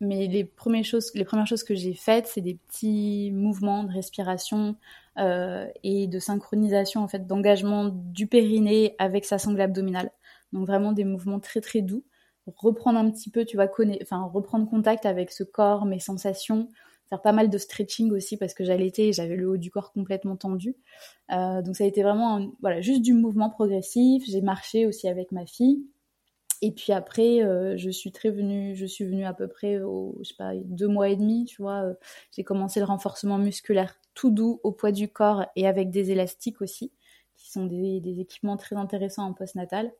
mais les premières choses, les premières choses que j'ai faites, c'est des petits mouvements de respiration euh, et de synchronisation en fait, d'engagement du périnée avec sa sangle abdominale. Donc vraiment des mouvements très très doux reprendre un petit peu, tu vois, conna- enfin reprendre contact avec ce corps, mes sensations, faire pas mal de stretching aussi parce que j'allaitais et j'avais le haut du corps complètement tendu. Euh, donc ça a été vraiment, voilà, juste du mouvement progressif. J'ai marché aussi avec ma fille. et puis après, je suis très venue, je suis à peu près au, je deux mois et demi, tu vois. j'ai commencé le renforcement musculaire tout doux au poids du corps et avec des élastiques aussi, qui sont des équipements très intéressants en postnatal.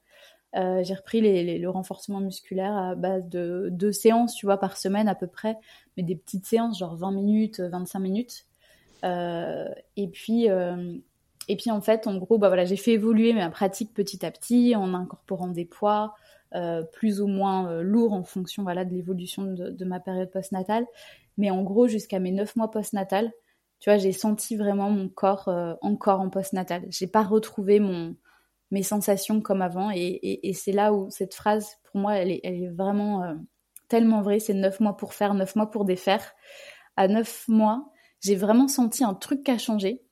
Euh, j'ai repris le renforcement musculaire à base de deux séances, tu vois, par semaine à peu près, mais des petites séances, genre 20 minutes, 25 minutes. Euh, et puis, euh, et puis en fait, en gros, bah voilà, j'ai fait évoluer ma pratique petit à petit en incorporant des poids plus ou moins lourds en fonction, voilà, de l'évolution de, ma période postnatale. Mais en gros, jusqu'à mes 9 mois postnatal, tu vois, j'ai senti vraiment mon corps encore en postnatal. J'ai pas retrouvé mon mes sensations comme avant. Et, c'est là où cette phrase, pour moi, elle est, vraiment euh, tellement vraie. C'est neuf mois pour faire, neuf mois pour défaire. À neuf mois, j'ai vraiment senti un truc qui a changé.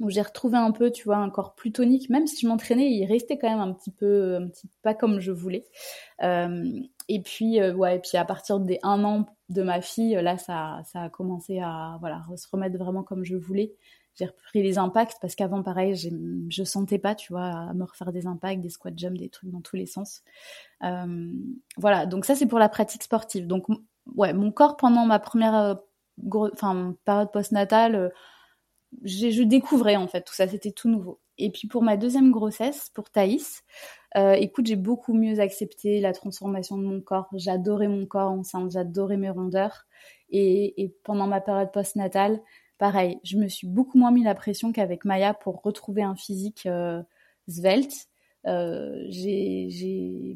Où j'ai retrouvé un peu, tu vois, un corps plus tonique. Même si je m'entraînais, il restait quand même un petit peu, un petit pas comme je voulais. Euh, et puis, euh, ouais, et puis à partir des un an de ma fille, là, ça, ça a commencé à, voilà, se remettre vraiment comme je voulais j'ai repris les impacts parce qu'avant pareil je sentais pas tu vois à me refaire des impacts des squat jumps des trucs dans tous les sens. Euh, voilà. Donc ça c'est pour la pratique sportive. Donc ouais mon corps pendant ma première euh, période postnatale euh, je découvrais en fait tout ça. C'était tout nouveau. Et puis pour ma deuxième grossesse pour Thaïs écoute j'ai beaucoup mieux accepté la transformation de mon corps. J'adorais mon corps enceinte j'adorais mes rondeurs. Et, et pendant ma période postnatale Pareil, je me suis beaucoup moins mis la pression qu'avec Maya pour retrouver un physique euh, svelte. Euh,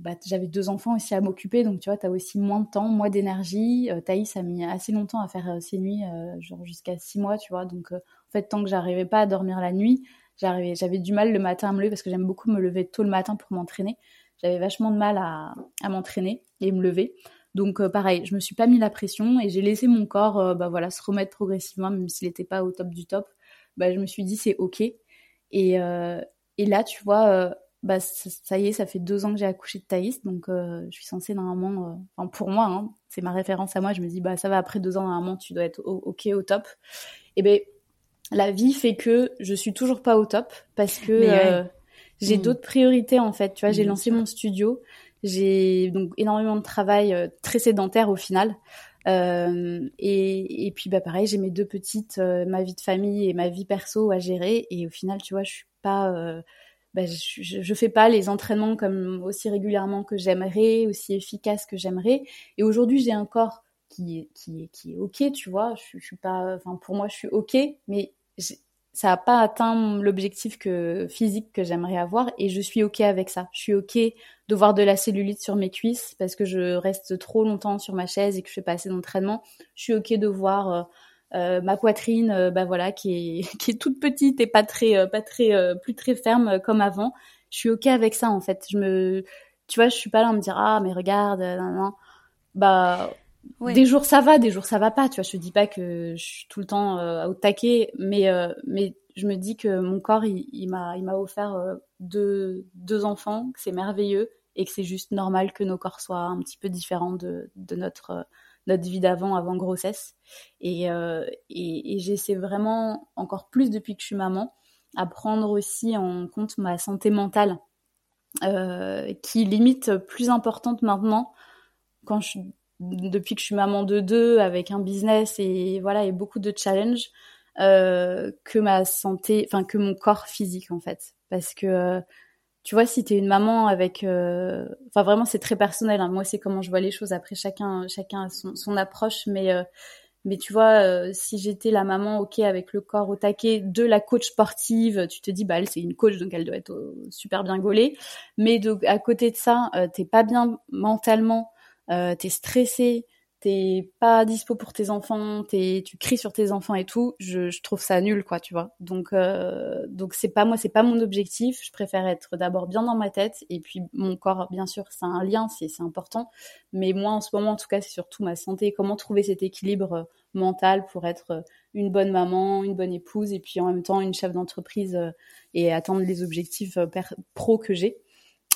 bah, j'avais deux enfants aussi à m'occuper, donc tu vois, tu as aussi moins de temps, moins d'énergie. Euh, Thaïs a mis assez longtemps à faire ses nuits, genre jusqu'à six mois, tu vois. Donc, en fait, tant que j'arrivais pas à dormir la nuit, j'avais du mal le matin à me lever parce que j'aime beaucoup me lever tôt le matin pour m'entraîner. J'avais vachement de mal à, à m'entraîner et me lever. Donc euh, pareil, je me suis pas mis la pression et j'ai laissé mon corps euh, bah, voilà, se remettre progressivement, même s'il n'était pas au top du top. Bah, je me suis dit c'est ok. Et, euh, et là, tu vois, bah, ça, y est, ça fait deux ans que j'ai accouché de Thaïs, donc je suis censée normalement, enfin pour moi, hein, c'est ma référence à moi, je me dis bah ça va après deux ans normalement tu dois être ok au top. Et ben la vie fait que je suis toujours pas au top parce que j'ai hmm. d'autres priorités en fait. Tu vois, j'ai lancé mon studio, j'ai donc énormément de travail euh, très sédentaire au final. Euh, et, et, puis bah pareil, j'ai mes deux petites, euh, ma vie de famille et ma vie perso à gérer. Et au final, tu vois, je suis pas, euh, bah, je, je, fais pas les entraînements comme aussi régulièrement que j'aimerais, aussi efficace que j'aimerais. Et aujourd'hui, j'ai un corps qui qui qui est ok, tu vois. Je suis pas, enfin pour moi, je suis ok, mais ça n'a pas atteint l'objectif que physique que j'aimerais avoir et je suis ok avec ça. Je suis ok de voir de la cellulite sur mes cuisses parce que je reste trop longtemps sur ma chaise et que je fais pas assez d'entraînement. Je suis ok de voir euh, euh ma poitrine, euh, bah voilà, qui est qui est toute petite et pas très euh, pas très plus très ferme comme avant. Je suis ok avec ça en fait. Je me, tu vois, je suis pas là à me dire ah mais regarde, non, non. bah des jours ça va, des jours ça va pas. Tu vois, je te dis pas que je suis tout le temps euh, au taquet, mais euh, mais je me dis que mon corps il, m'a il m'a offert euh, deux deux enfants, que c'est merveilleux et que c'est juste normal que nos corps soient un petit peu différents de de notre notre vie d'avant avant grossesse. Et et, et j'essaie vraiment encore plus depuis que je suis maman à prendre aussi en compte ma santé mentale qui limite plus importante maintenant quand je depuis que je suis maman de deux, avec un business et voilà, et beaucoup de challenges, euh, que ma santé, enfin que mon corps physique en fait. Parce que euh, tu vois, si t'es une maman avec, euh, enfin vraiment c'est très personnel. Hein. Moi c'est comment je vois les choses. Après chacun, chacun a son, approche, mais mais tu vois, si j'étais la maman ok avec le corps au taquet de la coach sportive, tu te dis bah elle c'est une coach donc elle doit être super bien gaulée. Mais à côté de ça, t'es pas bien mentalement euh, t'es stressé, t'es pas dispo pour tes enfants, t'es, tu cries sur tes enfants et tout, je, trouve ça nul, quoi, tu vois. Donc, euh, donc c'est pas moi, c'est pas mon objectif. Je préfère être d'abord bien dans ma tête et puis mon corps, bien sûr, c'est un lien, c'est, c'est important. Mais moi, en ce moment, en tout cas, c'est surtout ma santé. Comment trouver cet équilibre euh, mental pour être une bonne maman, une bonne épouse et puis en même temps une chef d'entreprise et atteindre les objectifs pro que j'ai?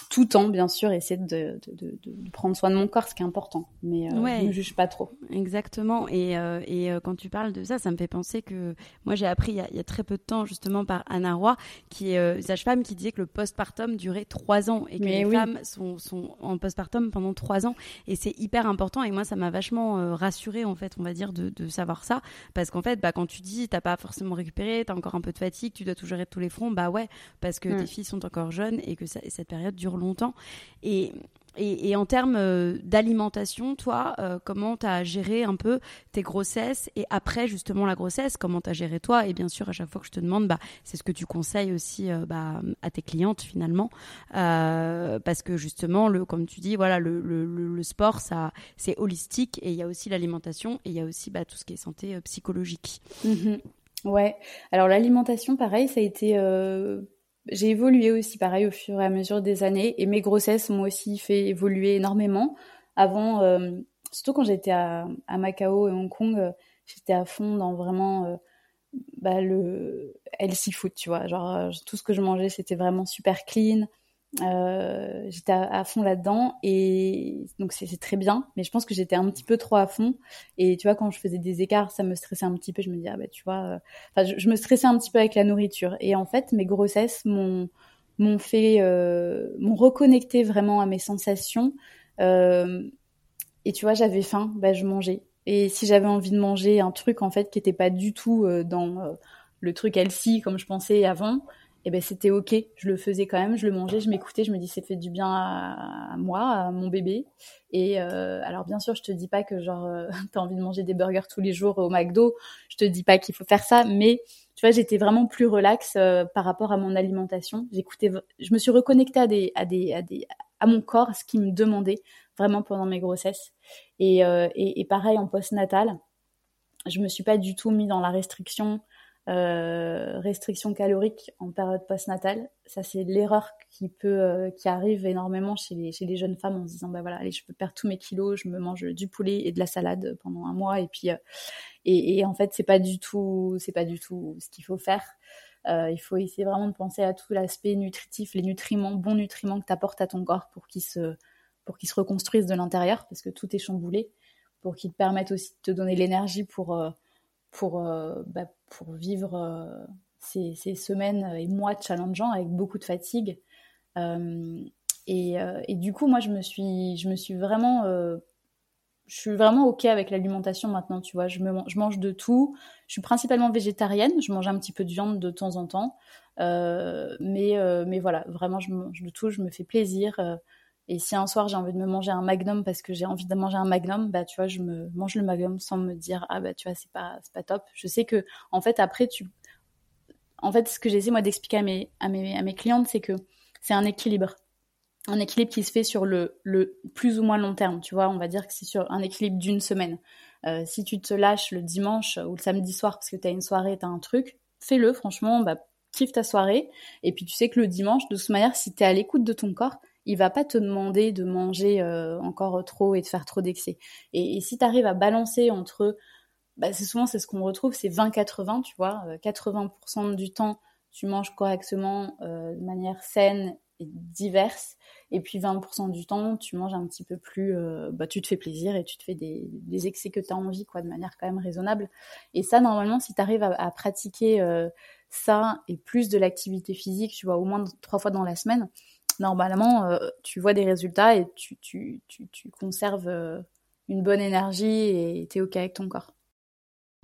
Tout temps, bien sûr, essayer de, de, de, prendre soin de mon corps, ce qui est important. Mais euh, je ne juge pas trop. Exactement. Et, euh, et euh, quand tu parles de ça, ça me fait penser que moi, j'ai appris il y, a, il y, a, très peu de temps, justement, par Anna Roy, qui est sage-femme, qui disait que le postpartum durait trois ans et que les femmes sont, sont en postpartum pendant trois ans. Et c'est hyper important. Et moi, ça m'a vachement rassurée, en fait, on va dire, de, de savoir ça. Parce qu'en fait, bah, quand tu dis, t'as pas forcément récupéré, tu as encore un peu de fatigue, tu dois tout gérer de tous les fronts, bah ouais, parce que mm. tes filles sont encore jeunes et que ça, cette période dure longtemps. Et, et, en termes euh, d'alimentation, toi, euh, comment tu as géré un peu tes grossesses et après justement la grossesse, comment tu as géré toi? Et bien sûr, à chaque fois que je te demande, bah, c'est ce que tu conseilles aussi euh, bah, à tes clientes finalement. parce que justement, le, comme tu dis, voilà, le, le, sport, ça, c'est holistique et il y a aussi l'alimentation et il y a aussi bah, tout ce qui est santé psychologique. Mm-hmm. Ouais, alors l'alimentation, pareil, ça a été j'ai évolué aussi pareil au fur et à mesure des années et mes grossesses m'ont aussi fait évoluer énormément. Avant, euh, surtout quand j'étais à, Macao et Hong Kong, euh, j'étais à fond dans vraiment euh, bah, le healthy food, tu vois. Genre tout ce que je mangeais, c'était vraiment super clean. Euh, j'étais à, fond là-dedans et donc c'est très bien, mais je pense que j'étais un petit peu trop à fond. Et tu vois, quand je faisais des écarts, ça me stressait un petit peu. Je me disais, ah bah tu vois, euh, je, me stressais un petit peu avec la nourriture. Et en fait, mes grossesses m'ont m'ont fait, euh, m'ont reconnecté vraiment à mes sensations. et tu vois, j'avais faim, bah je mangeais. Et si j'avais envie de manger un truc en fait qui était pas du tout dans le truc healthy comme je pensais avant, et ben c'était ok, je le faisais quand même, je le mangeais, je m'écoutais, je me dis c'est fait du bien à, moi, à mon bébé. Et euh, alors bien sûr, je te dis pas que genre euh, t'as envie de manger des burgers tous les jours au McDo, je te dis pas qu'il faut faire ça, mais tu vois, j'étais vraiment plus relax euh, par rapport à mon alimentation. J'écoutais, je me suis reconnectée à des, à des, à des, à mon corps, à ce qu'il me demandait vraiment pendant mes grossesses. Et, euh, et, et pareil en post-natal, je me suis pas du tout mis dans la restriction euh, restriction calorique en période postnatale. Ça, c'est l'erreur qui peut, euh, qui arrive énormément chez les, chez les jeunes femmes en se disant, bah voilà, allez, je peux perdre tous mes kilos, je me mange du poulet et de la salade pendant un mois, et puis, euh, et, en fait, c'est pas du tout, c'est pas du tout ce qu'il faut faire. Euh, il faut essayer vraiment de penser à tout l'aspect nutritif, les nutriments, bons nutriments que tu apportes à ton corps pour qu'il se, pour se reconstruise de l'intérieur, parce que tout est chamboulé, pour qu'il te permette aussi de te donner l'énergie pour, pour, bah, pour vivre euh, ces, semaines et mois challengeants avec beaucoup de fatigue. Euh, et, euh, et, du coup, moi, je me suis, je me suis vraiment je suis vraiment ok avec l'alimentation maintenant, tu vois. Je, me, je mange de tout. Je suis principalement végétarienne. Je mange un petit peu de viande de temps en temps. Mais, mais voilà, vraiment, je mange de tout. Je me fais plaisir. Et si un soir j'ai envie de me manger un magnum parce que j'ai envie de manger un magnum, bah tu vois, je me mange le magnum sans me dire ah bah tu vois c'est pas pas top. Je sais que en fait après tu, en fait ce que j'essaie moi d'expliquer à mes à mes à mes clientes c'est que c'est un équilibre, un équilibre qui se fait sur le le plus ou moins long terme. Tu vois, on va dire que c'est sur un équilibre d'une semaine. Euh, si tu te lâches le dimanche ou le samedi soir parce que tu as une soirée, tu as un truc, fais-le franchement, bah kiffe ta soirée. Et puis tu sais que le dimanche, de toute manière, si tu es à l'écoute de ton corps, il va pas te demander de manger euh, encore trop et de faire trop d'excès. Et, si tu arrives à balancer entre, bah, c'est souvent c'est ce qu'on retrouve, c'est 20-80, tu vois, 80% euh, du temps tu manges correctement euh, de manière saine et diverse, et puis 20% du temps tu manges un petit peu plus, bah, tu te fais plaisir et tu te fais des, excès que tu as envie, quoi, de manière quand même raisonnable. Et ça, normalement, si tu arrives à, à pratiquer ça et plus de l'activité physique, tu vois, au moins trois fois dans la semaine, normalement, euh, tu vois des résultats et tu, tu, tu, tu conserves euh, une bonne énergie et tu es OK avec ton corps.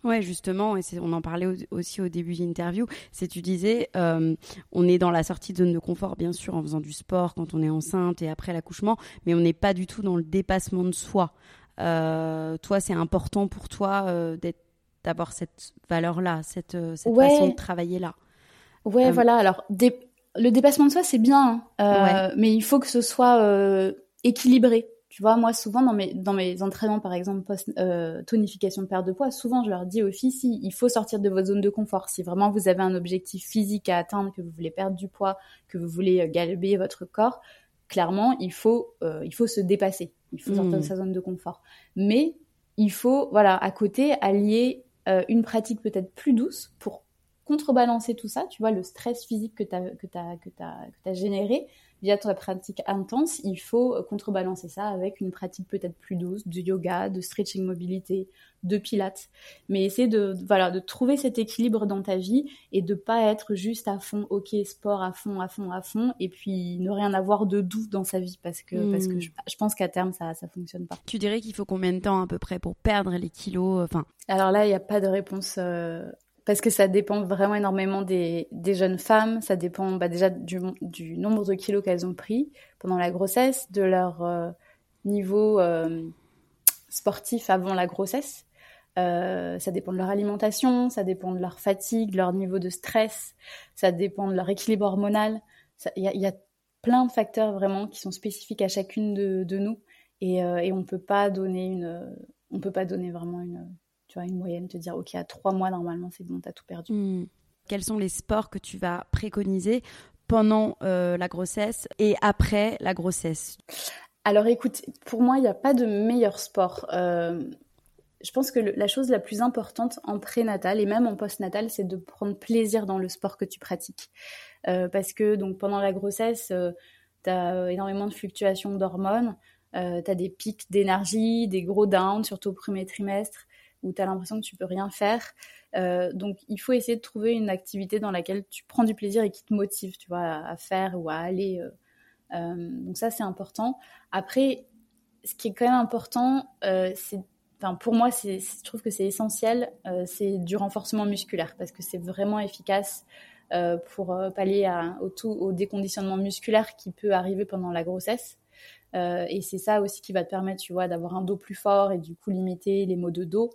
Ouais, justement, et on en parlait aussi au début de l'interview, c'est tu disais, euh, on est dans la sortie de zone de confort, bien sûr, en faisant du sport quand on est enceinte et après l'accouchement, mais on n'est pas du tout dans le dépassement de soi. toi, c'est important pour toi d'avoir cette valeur-là, cette, cette façon de travailler là. Ouais, voilà. Alors, le dépassement de soi, c'est bien, hein. euh, mais il faut que ce soit euh, équilibré. Tu vois, moi, souvent, dans mes, dans mes entraînements, par exemple, post, euh, tonification de perte de poids, souvent, je leur dis aux filles, si, il faut sortir de votre zone de confort. Si vraiment vous avez un objectif physique à atteindre, que vous voulez perdre du poids, que vous voulez galber votre corps, clairement, il faut, il faut se dépasser. Il faut sortir de mmh. sa zone de confort. Mais il faut, voilà, à côté, allier une pratique peut-être plus douce pour contrebalancer tout ça, tu vois, le stress physique que tu as, que as, que que as généré via ta pratique intense, il faut contrebalancer ça avec une pratique peut-être plus douce, de yoga, de stretching mobilité, de pilates. Mais essayer de, voilà, de trouver cet équilibre dans ta vie et de pas être juste à fond, ok, sport à fond, à fond, à fond, et puis ne rien avoir de doux dans sa vie parce que, parce que hmm. je, pense qu'à terme, ça, ça fonctionne pas. Tu dirais qu'il faut combien de temps à peu près pour perdre les kilos, enfin? Alors là, il n'y a pas de réponse, euh, parce que ça dépend vraiment énormément des, jeunes femmes, ça dépend bah, déjà du, nombre de kilos qu'elles ont pris pendant la grossesse, de leur euh, niveau euh, sportif avant la grossesse. Euh, ça dépend de leur alimentation, ça dépend de leur fatigue, leur niveau de stress, ça dépend de leur équilibre hormonal. Il y, a plein de facteurs vraiment qui sont spécifiques à chacune de, nous et, et on peut peut pas donner vraiment une tu vois, une moyenne, te dire, OK, à trois mois, normalement, c'est bon, t'as tout perdu. Hmm. Quels sont les sports que tu vas préconiser pendant euh, la grossesse et après la grossesse? Alors écoute, pour moi, il n'y a pas de meilleur sport. Euh, je pense que la chose la plus importante en prénatal et même en postnatal, c'est de prendre plaisir dans le sport que tu pratiques. Euh, parce que donc pendant la grossesse, tu as énormément de fluctuations d'hormones, tu as des pics d'énergie, des gros downs, surtout au premier trimestre où tu as l'impression que tu peux rien faire. Euh, donc il faut essayer de trouver une activité dans laquelle tu prends du plaisir et qui te motive, tu vois, à, faire ou à aller. Euh, euh, donc ça c'est important. Après, ce qui est quand même important, c'est pour moi, je trouve que c'est essentiel, c'est du renforcement musculaire parce que c'est vraiment efficace pour pallier au, tout, au déconditionnement musculaire qui peut arriver pendant la grossesse. Et c'est ça aussi qui va te permettre, tu vois, d'avoir un dos plus fort et du coup limiter les maux de dos.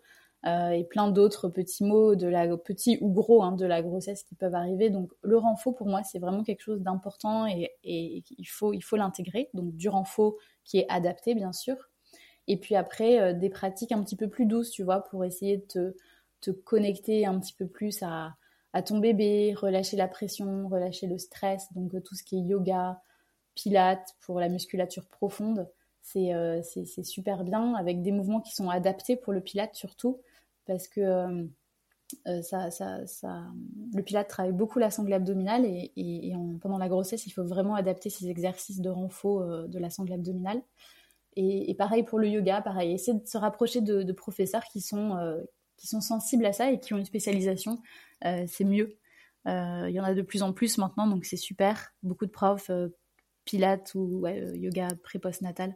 Euh, et plein d'autres petits mots de la ou gros hein, de la grossesse qui peuvent arriver. Donc le renfort pour moi c'est vraiment quelque chose d'important et, il faut il faut l'intégrer. Donc du renfort qui est adapté bien sûr. Et puis après euh, des pratiques un petit peu plus douces, tu vois, pour essayer de te, te connecter un petit peu plus à, ton bébé, relâcher la pression, relâcher le stress. Donc euh, tout ce qui est yoga, pilates pour la musculature profonde c'est super bien avec des mouvements qui sont adaptés pour le pilate surtout parce que euh, euh, le pilate travaille beaucoup la sangle abdominale et, pendant la grossesse, il faut vraiment adapter ces exercices de renfort euh, de la sangle abdominale. Et, pareil pour le yoga, pareil, essayer de se rapprocher de, professeurs qui sont, qui sont sensibles à ça et qui ont une spécialisation, c'est mieux. Il y en a de plus en plus maintenant, donc c'est super. Beaucoup de profs, pilates ou yoga pré-post-natal.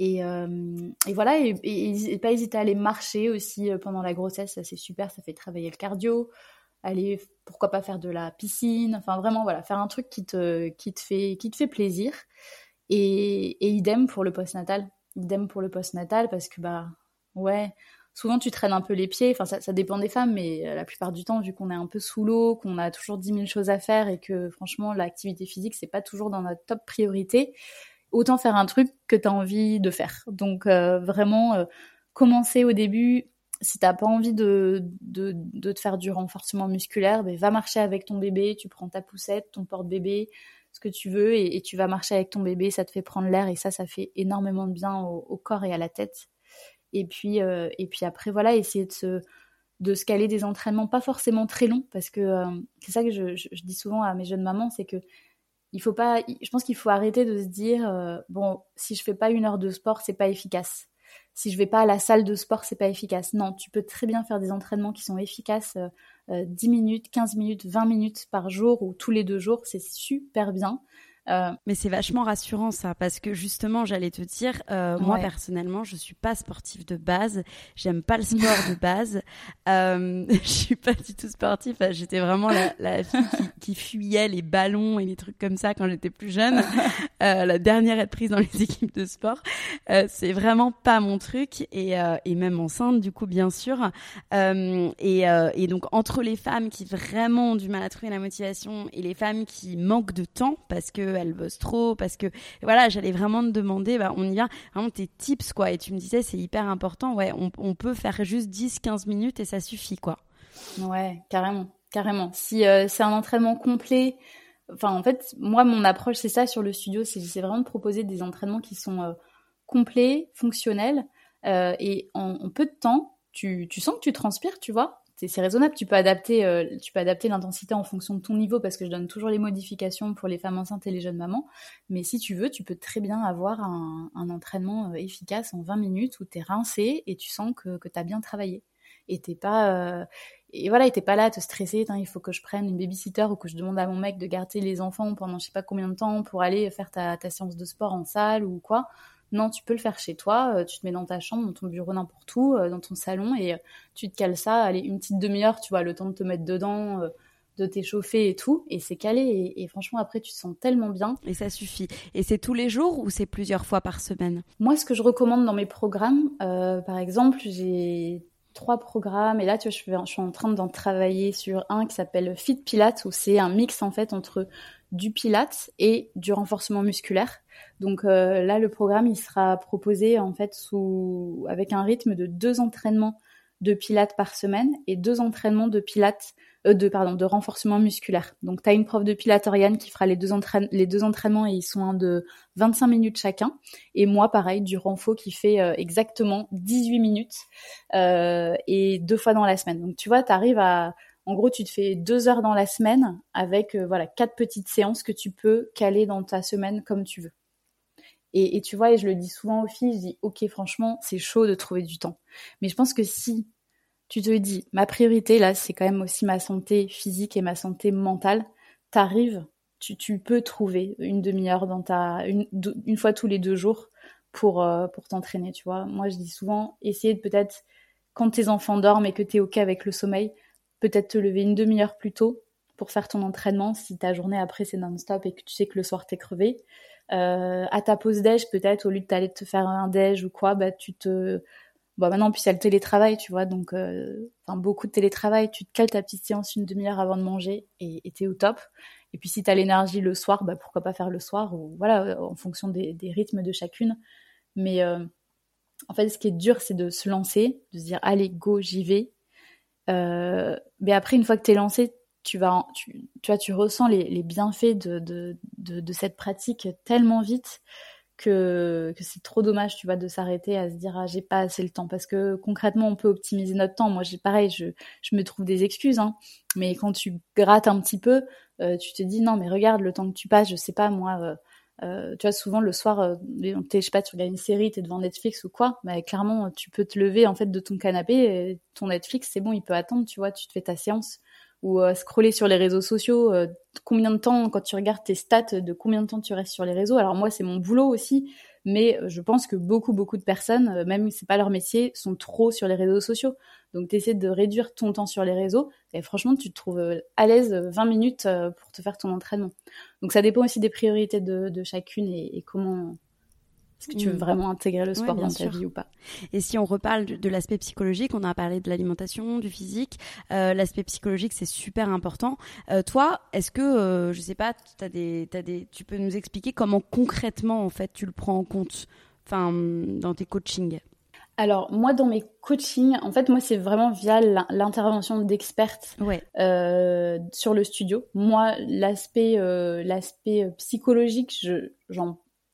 Euh, et, voilà, et, pas hésiter à aller marcher aussi euh, pendant la grossesse, ça c'est super, ça fait travailler le cardio. Aller, pourquoi pas faire de la piscine, enfin vraiment voilà, faire un truc qui te, qui te, fait, qui te fait plaisir. Et, idem pour le postnatal, idem pour le postnatal parce que bah ouais, souvent tu traînes un peu les pieds, enfin ça, dépend des femmes, mais euh, la plupart du temps, vu qu'on est un peu sous l'eau, qu'on a toujours 10 000 choses à faire et que franchement l'activité physique c'est pas toujours dans notre top priorité, autant faire un truc que tu as envie de faire. Donc euh, vraiment, euh, commencer au début, si t'as pas envie de, de, de, te faire du renforcement musculaire, ben, va marcher avec ton bébé, tu prends ta poussette, ton porte-bébé, ce que tu veux, et, tu vas marcher avec ton bébé, ça te fait prendre l'air, et ça, ça fait énormément de bien au, corps et à la tête. Et puis, euh, et puis après, voilà, essayer de se, de se caler des entraînements pas forcément très longs, parce que c'est ça que je, dis souvent à mes jeunes mamans, c'est que il faut pas, je pense qu'il faut arrêter de se dire euh, bon, si je fais pas une heure de sport, c'est pas efficace. Si je vais pas à la salle de sport, c'est pas efficace. Non, tu peux très bien faire des entraînements qui sont efficaces 10 euh, minutes, 15 minutes, 20 minutes par jour ou tous les deux jours, c'est super bien. Euh, mais c'est vachement rassurant ça, parce que justement, j'allais te dire, euh, moi personnellement, je suis pas sportive de base, j'aime pas le sport de base, euh, je suis pas du tout sportive. J'étais vraiment la, la fille qui, qui, fuyait les ballons et les trucs comme ça quand j'étais plus jeune, euh, la dernière à être prise dans les équipes de sport. C'est vraiment pas mon truc, et, et même enceinte du coup bien sûr. et, et donc entre les femmes qui vraiment ont du mal à trouver la motivation et les femmes qui manquent de temps parce que elle bosse trop, parce que voilà, j'allais vraiment te demander, bah, on y va, vraiment tes tips quoi. Et tu me disais, c'est hyper important, ouais, on, peut faire juste 10-15 minutes et ça suffit quoi. Ouais, carrément, carrément. Si euh, c'est un entraînement complet, enfin en fait, moi mon approche c'est ça sur le studio, c'est vraiment de proposer des entraînements qui sont euh, complets, fonctionnels euh, et en, peu de temps, tu, tu sens que tu transpires, tu vois c'est raisonnable. Tu peux adapter, euh, tu peux adapter l'intensité en fonction de ton niveau parce que je donne toujours les modifications pour les femmes enceintes et les jeunes mamans. Mais si tu veux, tu peux très bien avoir un, entraînement euh, efficace en 20 minutes où tu es rincé et tu sens que, que tu as bien travaillé. Et t'es pas, euh, et voilà, t'es pas là à te stresser. Il faut que je prenne une babysitter ou que je demande à mon mec de garder les enfants pendant je sais pas combien de temps pour aller faire ta, ta séance de sport en salle ou quoi. Non, tu peux le faire chez toi. Euh, tu te mets dans ta chambre, dans ton bureau, n'importe où, euh, dans ton salon, et euh, tu te cales ça. Allez, une petite demi-heure, tu vois, le temps de te mettre dedans, de t'échauffer et tout, et c'est calé. Et, franchement, après, tu te sens tellement bien. Et ça suffit. Et c'est tous les jours ou c'est plusieurs fois par semaine? Moi, ce que je recommande dans mes programmes, par exemple, j'ai trois programmes et là tu vois je suis, en train d'en travailler sur un qui s'appelle Fit Pilates où c'est un mix en fait entre du Pilates et du renforcement musculaire. Donc euh, là, le programme, il sera proposé en fait avec un rythme de deux entraînements de Pilates par semaine et deux entraînements de Pilates, euh, de pardon, de renforcement musculaire. Donc tu as une prof de Pilates Oriane qui fera les deux, entraînements et ils sont de 25 minutes chacun. Et moi, pareil, du renfort qui fait euh, exactement 18 minutes et deux fois dans la semaine. Donc tu vois, tu arrives à en gros, tu te fais deux heures dans la semaine avec euh, voilà quatre petites séances que tu peux caler dans ta semaine comme tu veux. Et, tu vois, et je le dis souvent aux filles, je dis ok, franchement, c'est chaud de trouver du temps. Mais je pense que si tu te dis ma priorité là, c'est quand même aussi ma santé physique et ma santé mentale, t'arrives, tu, peux trouver une demi-heure dans ta une, une fois tous les deux jours pour euh, pour t'entraîner. Tu vois, moi je dis souvent, essayer de peut-être quand tes enfants dorment et que tu es ok avec le sommeil, peut-être te lever une demi-heure plus tôt pour faire ton entraînement si ta journée après c'est non-stop et que tu sais que le soir t'es crevé. Euh, à ta pause déj, peut-être au lieu de t'aller te faire un déj ou quoi, bah tu te bon maintenant puis il y a le télétravail, tu vois, donc euh, beaucoup de télétravail, tu te cales ta petite séance une demi-heure avant de manger et t'es au top. Et puis si t'as l'énergie le soir, bah pourquoi pas faire le soir ou voilà en fonction des, rythmes de chacune. Mais euh, en fait, ce qui est dur, c'est de se lancer, de se dire allez go, j'y vais euh, mais après, une fois que tu es lancé, tu vas, tu, tu vois, tu ressens les, bienfaits de, cette pratique tellement vite que, c'est trop dommage, tu vois, de s'arrêter à se dire ah j'ai pas assez le temps parce que concrètement on peut optimiser notre temps. Moi j'ai pareil, je, je me trouve des excuses, hein, mais quand tu grattes un petit peu, euh, tu te dis non mais regarde le temps que tu passes, je sais pas moi. Euh, euh, tu vois, souvent le soir, euh, je sais pas, tu regardes une série, tu es devant Netflix ou quoi, mais clairement, tu peux te lever en fait de ton canapé, et ton Netflix, c'est bon, il peut attendre, tu vois, tu te fais ta séance ou euh, scroller sur les réseaux sociaux. Euh, combien de temps, quand tu regardes tes stats, de combien de temps tu restes sur les réseaux Alors moi, c'est mon boulot aussi, mais je pense que beaucoup, beaucoup de personnes, même si c'est pas leur métier, sont trop sur les réseaux sociaux. Donc, tu essaies de réduire ton temps sur les réseaux. Et franchement, tu te trouves euh, à l'aise 20 minutes euh, pour te faire ton entraînement. Donc, ça dépend aussi des priorités de, chacune et, comment, est-ce que tu veux mm. vraiment intégrer le sport dans ta vie ou pas? Et si on reparle de, l'aspect psychologique, on a parlé de l'alimentation, du physique. Euh, l'aspect psychologique, c'est super important. toi, est-ce que, je sais pas, as des, as des, tu peux nous expliquer comment concrètement, en fait, tu le prends en compte enfin, dans tes coachings? Alors moi dans mes coachings, en fait moi c'est vraiment via l'intervention d'expertes euh, sur le studio. Moi l'aspect euh, l'aspect euh, psychologique,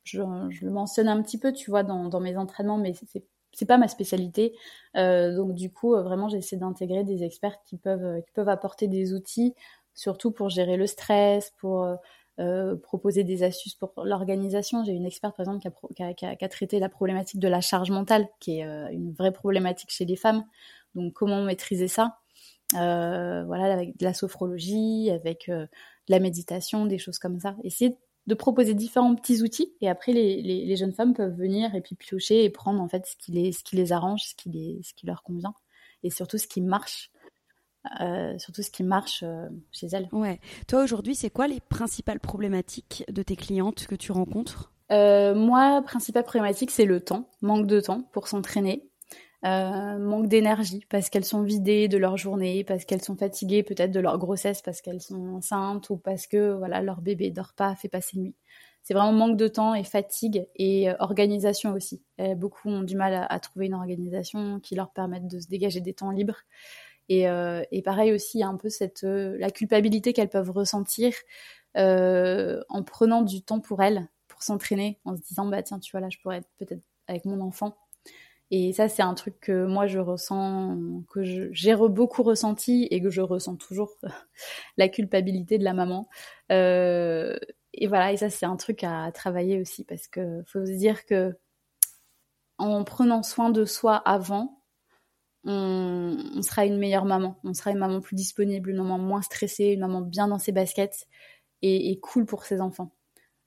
je, le mentionne un petit peu, tu vois, dans, mes entraînements, mais c'est c'est pas ma spécialité. donc du coup vraiment j'essaie d'intégrer des experts qui peuvent qui peuvent apporter des outils, surtout pour gérer le stress, pour euh, proposer des astuces pour l'organisation. J'ai une experte, par exemple, qui a, traité la problématique de la charge mentale, qui est euh, une vraie problématique chez les femmes. Donc, comment maîtriser ça? Euh, Voilà, avec de la sophrologie, avec de la méditation, des choses comme ça. Essayer proposer différents petits outils et après les, les, les, jeunes femmes peuvent venir et puis piocher et prendre en fait ce qui les, ce qui les arrange, ce qui, les, ce qui leur convient et surtout ce qui marche euh, surtout ce qui marche euh, chez elles. Ouais. Toi aujourd'hui, c'est quoi les principales problématiques de tes clientes que tu rencontres? Euh, Moi, principale problématique, c'est le temps, manque de temps pour s'entraîner. Manque d'énergie parce qu'elles sont vidées de leur journée, parce qu'elles sont fatiguées peut-être de leur grossesse, parce qu'elles sont enceintes ou parce que voilà leur bébé dort pas, fait passer nuit. C'est vraiment manque de temps et fatigue et organisation aussi. beaucoup ont du mal à, trouver une organisation qui leur permette de se dégager des temps libres. Et, euh, et pareil aussi, un peu cette euh, la culpabilité qu'elles peuvent ressentir euh, en prenant du temps pour elles, pour s'entraîner, en se disant bah tiens tu vois là je pourrais être peut-être avec mon enfant. Et ça, c'est un truc que moi je ressens, que j'ai beaucoup ressenti et que je ressens toujours, la culpabilité de la maman. Euh, et voilà, et ça, c'est un truc à travailler aussi parce que faut se dire que en prenant soin de soi avant, on, sera une meilleure maman. On sera une maman plus disponible, une maman moins stressée, une maman bien dans ses baskets et, et cool pour ses enfants.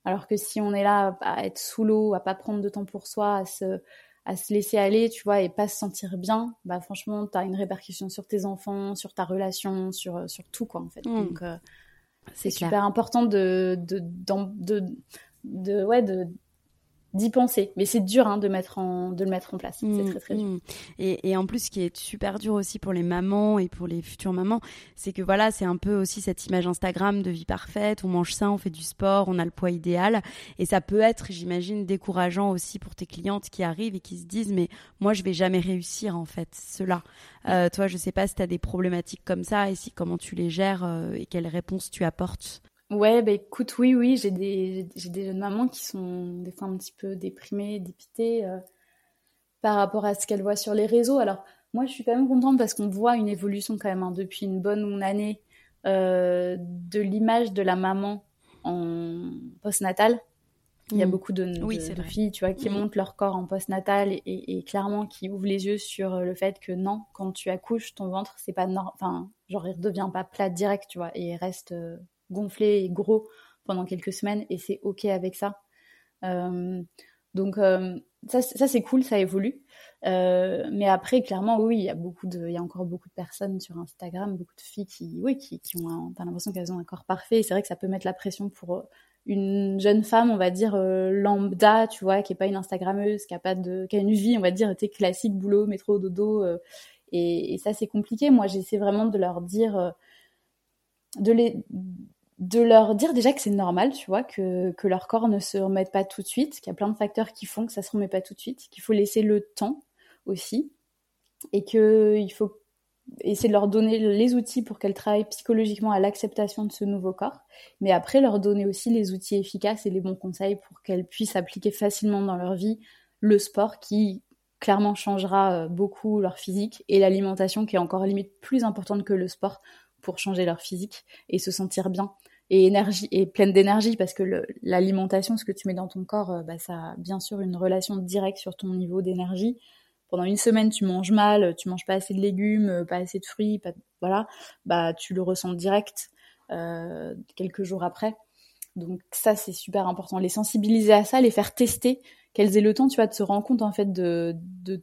Alors que si on est là à être sous l'eau, à pas prendre de temps pour soi, à se, à se laisser aller, tu vois, et pas se sentir bien, bah franchement, tu as une répercussion sur tes enfants, sur ta relation, sur, sur tout, quoi, en fait. Mmh. Donc, euh, c'est super important de, de, de, de, ouais, de, d'y penser. Mais c'est dur hein, de, mettre en, de le mettre en place. c'est mmh, très très dur. Mmh. Et, et, en plus, ce qui est super dur aussi pour les mamans et pour les futures mamans, c'est que voilà, c'est un peu aussi cette image Instagram de vie parfaite. On mange sain, on fait du sport, on a le poids idéal. Et ça peut être, j'imagine, décourageant aussi pour tes clientes qui arrivent et qui se disent mais moi je vais jamais réussir en fait cela. Euh, toi, je sais pas si tu as des problématiques comme ça et si comment tu les gères euh, et quelles réponses tu apportes. Ouais, bah écoute, oui, oui, j'ai des, j'ai des jeunes mamans qui sont des fois un petit peu déprimées, dépitées euh, par rapport à ce qu'elles voient sur les réseaux. Alors, moi, je suis quand même contente parce qu'on voit une évolution quand même hein, depuis une bonne année euh, de l'image de la maman en postnatal. Il y a mmh. beaucoup de, de, filles, tu vois, qui montrent leur corps en postnatal et, et, clairement qui ouvrent les yeux sur le fait que non, quand tu accouches, ton ventre, c'est pas normal, enfin, genre, il redevient pas plat direct, tu vois, et il reste euh, gonflé et gros pendant quelques semaines et c'est ok avec ça. Euh, donc euh, ça, ça c'est cool, ça évolue. Euh, mais après, clairement, oui, il y a beaucoup de, il y a encore beaucoup de personnes sur Instagram, beaucoup de filles qui, oui, qui, qui ont, l'impression qu'elles ont un corps parfait. C'est vrai que ça peut mettre la pression pour une jeune femme, on va dire lambda, tu vois, qui est pas une Instagrammeuse, qui a pas de, qui a une vie, on va dire, classique, boulot, métro, dodo. Et, et, ça, c'est compliqué. Moi, j'essaie vraiment de leur dire, de les de leur dire déjà que c'est normal, tu vois, que, leur corps ne se remette pas tout de suite, qu'il y a plein de facteurs qui font que ça se remet pas tout de suite, qu'il faut laisser le temps aussi, et qu'il faut essayer de leur donner les outils pour qu'elles travaillent psychologiquement à l'acceptation de ce nouveau corps, mais après leur donner aussi les outils efficaces et les bons conseils pour qu'elles puissent appliquer facilement dans leur vie le sport qui clairement changera euh, beaucoup leur physique et l'alimentation qui est encore limite plus importante que le sport pour changer leur physique et se sentir bien et énergie pleine d'énergie parce que l'alimentation, ce que tu mets dans ton corps, euh, bah, ça a bien sûr une relation directe sur ton niveau d'énergie. Pendant une semaine, tu manges mal, tu manges pas assez de légumes, euh, pas assez de fruits, pas, voilà, bah tu le ressens direct euh, quelques jours après. Donc ça c'est super important, les sensibiliser à ça, les faire tester, qu'elles aient le temps, tu vois, de se rendre compte en fait de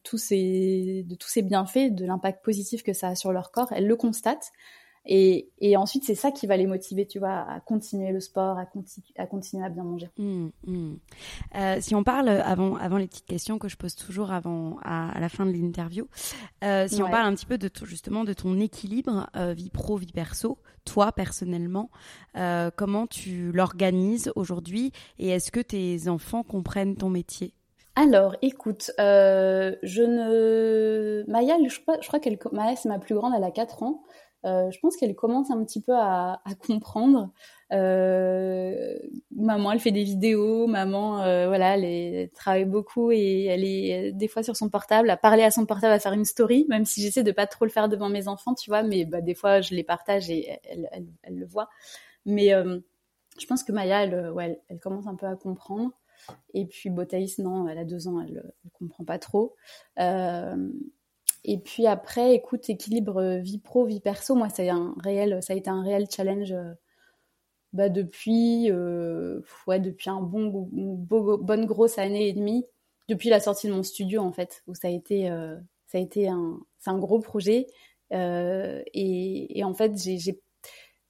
tous ces de tous ces bienfaits, de l'impact positif que ça a sur leur corps. Elles le constatent. Et, et, ensuite, c'est ça qui va les motiver, tu vois, à continuer le sport, à, à continuer à bien manger. Mmh, mmh. Euh, si on parle, avant, avant les petites questions que je pose toujours avant, à, la fin de l'interview, euh, si on parle un petit peu de justement de ton équilibre euh, vie pro, vie perso, toi personnellement, comment tu l'organises aujourd'hui et est-ce que tes enfants comprennent ton métier? Alors, écoute, je ne... Maya, je crois, je crois qu'elle... Maya, c'est ma plus grande, elle a 4 ans. Euh, je pense qu'elle commence un petit peu à, comprendre. Euh, maman, elle fait des vidéos. Maman, euh, voilà, elle, travaille beaucoup et elle est des fois sur son portable, à parler à son portable, à faire une story, même si j'essaie de pas trop le faire devant mes enfants, tu vois. Mais bah, des fois, je les partage et elle, le voit. Mais je pense que Maya, elle, ouais, elle, commence un peu à comprendre. Et puis Botaïs, non, elle a deux ans, elle, elle comprend pas trop. Euh, et puis après, écoute, équilibre euh, vie pro, vie perso, moi, ça a, un réel, ça a été un réel challenge euh, bah, depuis, euh, depuis un bon, bonne grosse année et demie, depuis la sortie de mon studio, en fait, où ça a été, ça a été un, un gros projet. Et, en fait, j'ai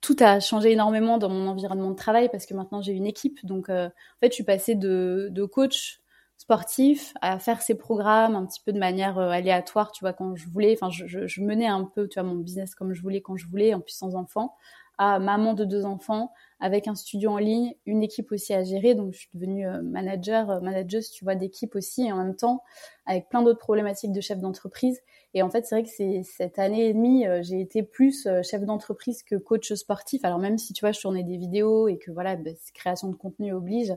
tout a changé énormément dans mon environnement de travail parce que maintenant j'ai une équipe. Donc, en fait, je suis passée de coach sportif, à faire ses programmes un petit peu de manière euh, aléatoire, tu vois, quand je voulais. Enfin, je, je, menais un peu, tu vois, mon business comme je voulais, quand je voulais, en plus sans enfant, à maman de deux enfants, avec un studio en ligne, une équipe aussi à gérer. Donc, je suis devenue euh, manager, euh, manageuse, tu vois, d'équipe aussi, et en même temps, avec plein d'autres problématiques de chef d'entreprise. Et en fait, c'est vrai que cette année et demie, euh, j'ai été plus chef d'entreprise que coach sportif. Alors même si tu vois, je tournais des vidéos et que voilà, bah, création de contenu oblige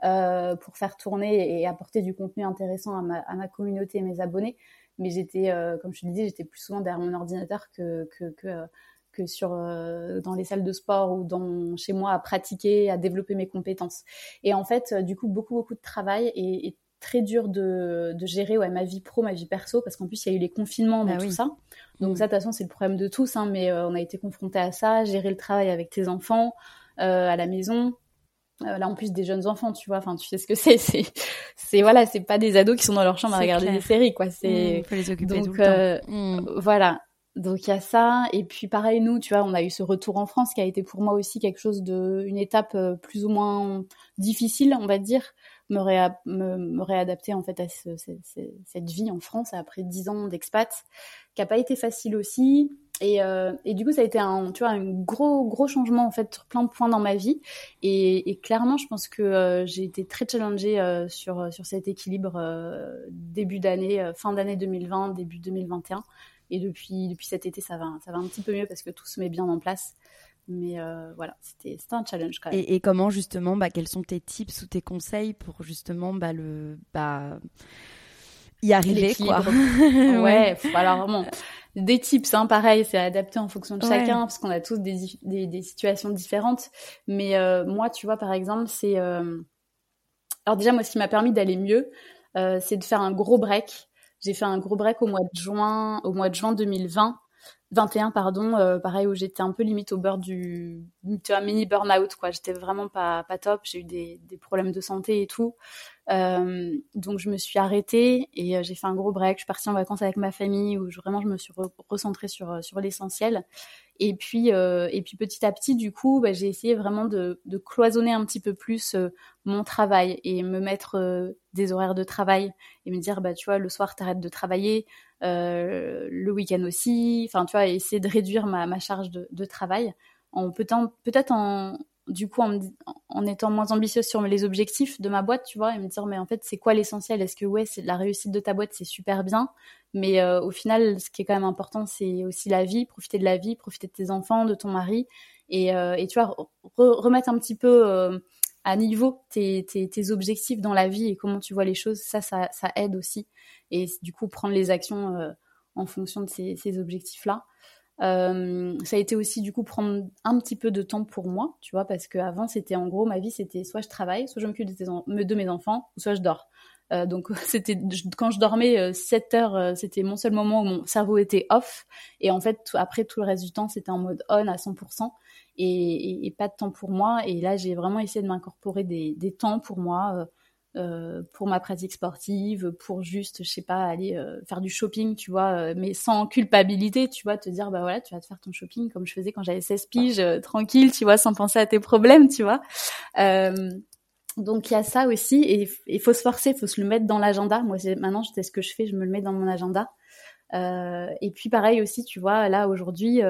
pour faire tourner et apporter du contenu intéressant à ma, communauté et mes abonnés. Mais j'étais, comme je te disais, j'étais plus souvent derrière mon ordinateur que que sur euh, dans les salles de sport ou dans chez moi à pratiquer, à développer mes compétences. Et en fait, euh, du coup, beaucoup beaucoup de travail et, très dur de, de gérer ouais, ma vie pro, ma vie perso, parce qu'en plus il y a eu les confinements dans bah tout ça. Donc mm. ça, de toute façon, c'est le problème de tous, hein, mais euh, on a été confrontés à ça, gérer le travail avec tes enfants à la maison. là en plus des jeunes enfants, tu vois, enfin tu sais ce que c'est, c'est, voilà, c'est pas des ados qui sont dans leur chambre à regarder des séries, quoi. C'est mm, faut les occuper donc, tout le temps. Mm. voilà. Donc il y a ça. Et puis pareil nous tu vois on a eu ce retour en France qui a été pour moi aussi quelque chose de une étape euh, plus ou moins difficile on va dire. Me, réadapter en fait à cette vie en France après dix ans d'expat qui a pas été facile aussi. Et, euh, et, du coup ça a été un tu vois un gros gros changement en fait sur plein de points dans ma vie. Et, et clairement je pense que euh, j'ai été très challengée sur sur cet équilibre début d'année fin d'année 2020 début 2021 et depuis, depuis cet été, ça va, ça va un petit peu mieux parce que tout se met bien en place. Mais euh, voilà, c'était un challenge quand même. Et, comment justement, bah, quels sont tes tips ou tes conseils pour justement bah, le, bah, y arriver quoi? Ouais, alors vraiment, des tips, hein, pareil, c'est adapté en fonction de chacun parce qu'on a tous des, des, des, situations différentes. Mais euh, moi, tu vois, par exemple, c'est... Euh... Alors déjà, moi, ce qui m'a permis d'aller mieux, c'est de faire un gros break j'ai fait un gros break au mois de juin, au mois de juin 2020, 21 pardon, euh, pareil où j'étais un peu limite au beurre du, tu vois, mini burn-out quoi. J'étais vraiment pas pas top. J'ai eu des, des problèmes de santé et tout. Euh, donc je me suis arrêtée et euh, j'ai fait un gros break. Je suis partie en vacances avec ma famille où je, vraiment je me suis recentrée sur sur l'essentiel. Et puis, euh, et puis petit à petit, du coup, bah, j'ai essayé vraiment de, cloisonner un petit peu plus euh, mon travail et me mettre euh, des horaires de travail et me dire, bah, tu vois, le soir, t'arrêtes de travailler, le week-end aussi. Enfin, tu vois, essayer de réduire ma, charge de, de travail en peut-être peut-être en, du coup en, étant moins ambitieuse sur les objectifs de ma boîte, tu vois, et me dire mais en fait c'est quoi l'essentiel? Est-ce que ouais c'est la réussite de ta boîte c'est super bien, mais euh, au final ce qui est quand même important c'est aussi la vie, profiter de la vie, profiter de tes enfants, de ton mari, et, euh, tu vois remettre un petit peu euh, à niveau tes, objectifs dans la vie et comment tu vois les choses, ça ça, aide aussi, et du coup prendre les actions en fonction de ces, ces objectifs là. Euh, ça a été aussi du coup prendre un petit peu de temps pour moi, tu vois, parce qu'avant c'était en gros ma vie c'était soit je travaille, soit je m'occupe de, de, mes enfants, soit je dors. Euh, donc c'était quand je dormais 7 euh, heures, euh, c'était mon seul moment où mon cerveau était off, et en fait après tout le reste du temps c'était en mode on à 100%, et, et, et, pas de temps pour moi. Et là j'ai vraiment essayé de m'incorporer des, temps pour moi. Euh, pour ma pratique sportive, pour juste, je sais pas, aller euh, faire du shopping, tu vois, euh, mais sans culpabilité, tu vois, te dire, bah voilà, tu vas te faire ton shopping comme je faisais quand j'avais 16 piges, tranquille, tu vois, sans penser à tes problèmes, tu vois. donc il y a ça aussi, et il faut se forcer, il faut se le mettre dans l'agenda. Moi, maintenant, c'est ce que je fais, je me le mets dans mon agenda. et puis pareil aussi, tu vois, là aujourd'hui,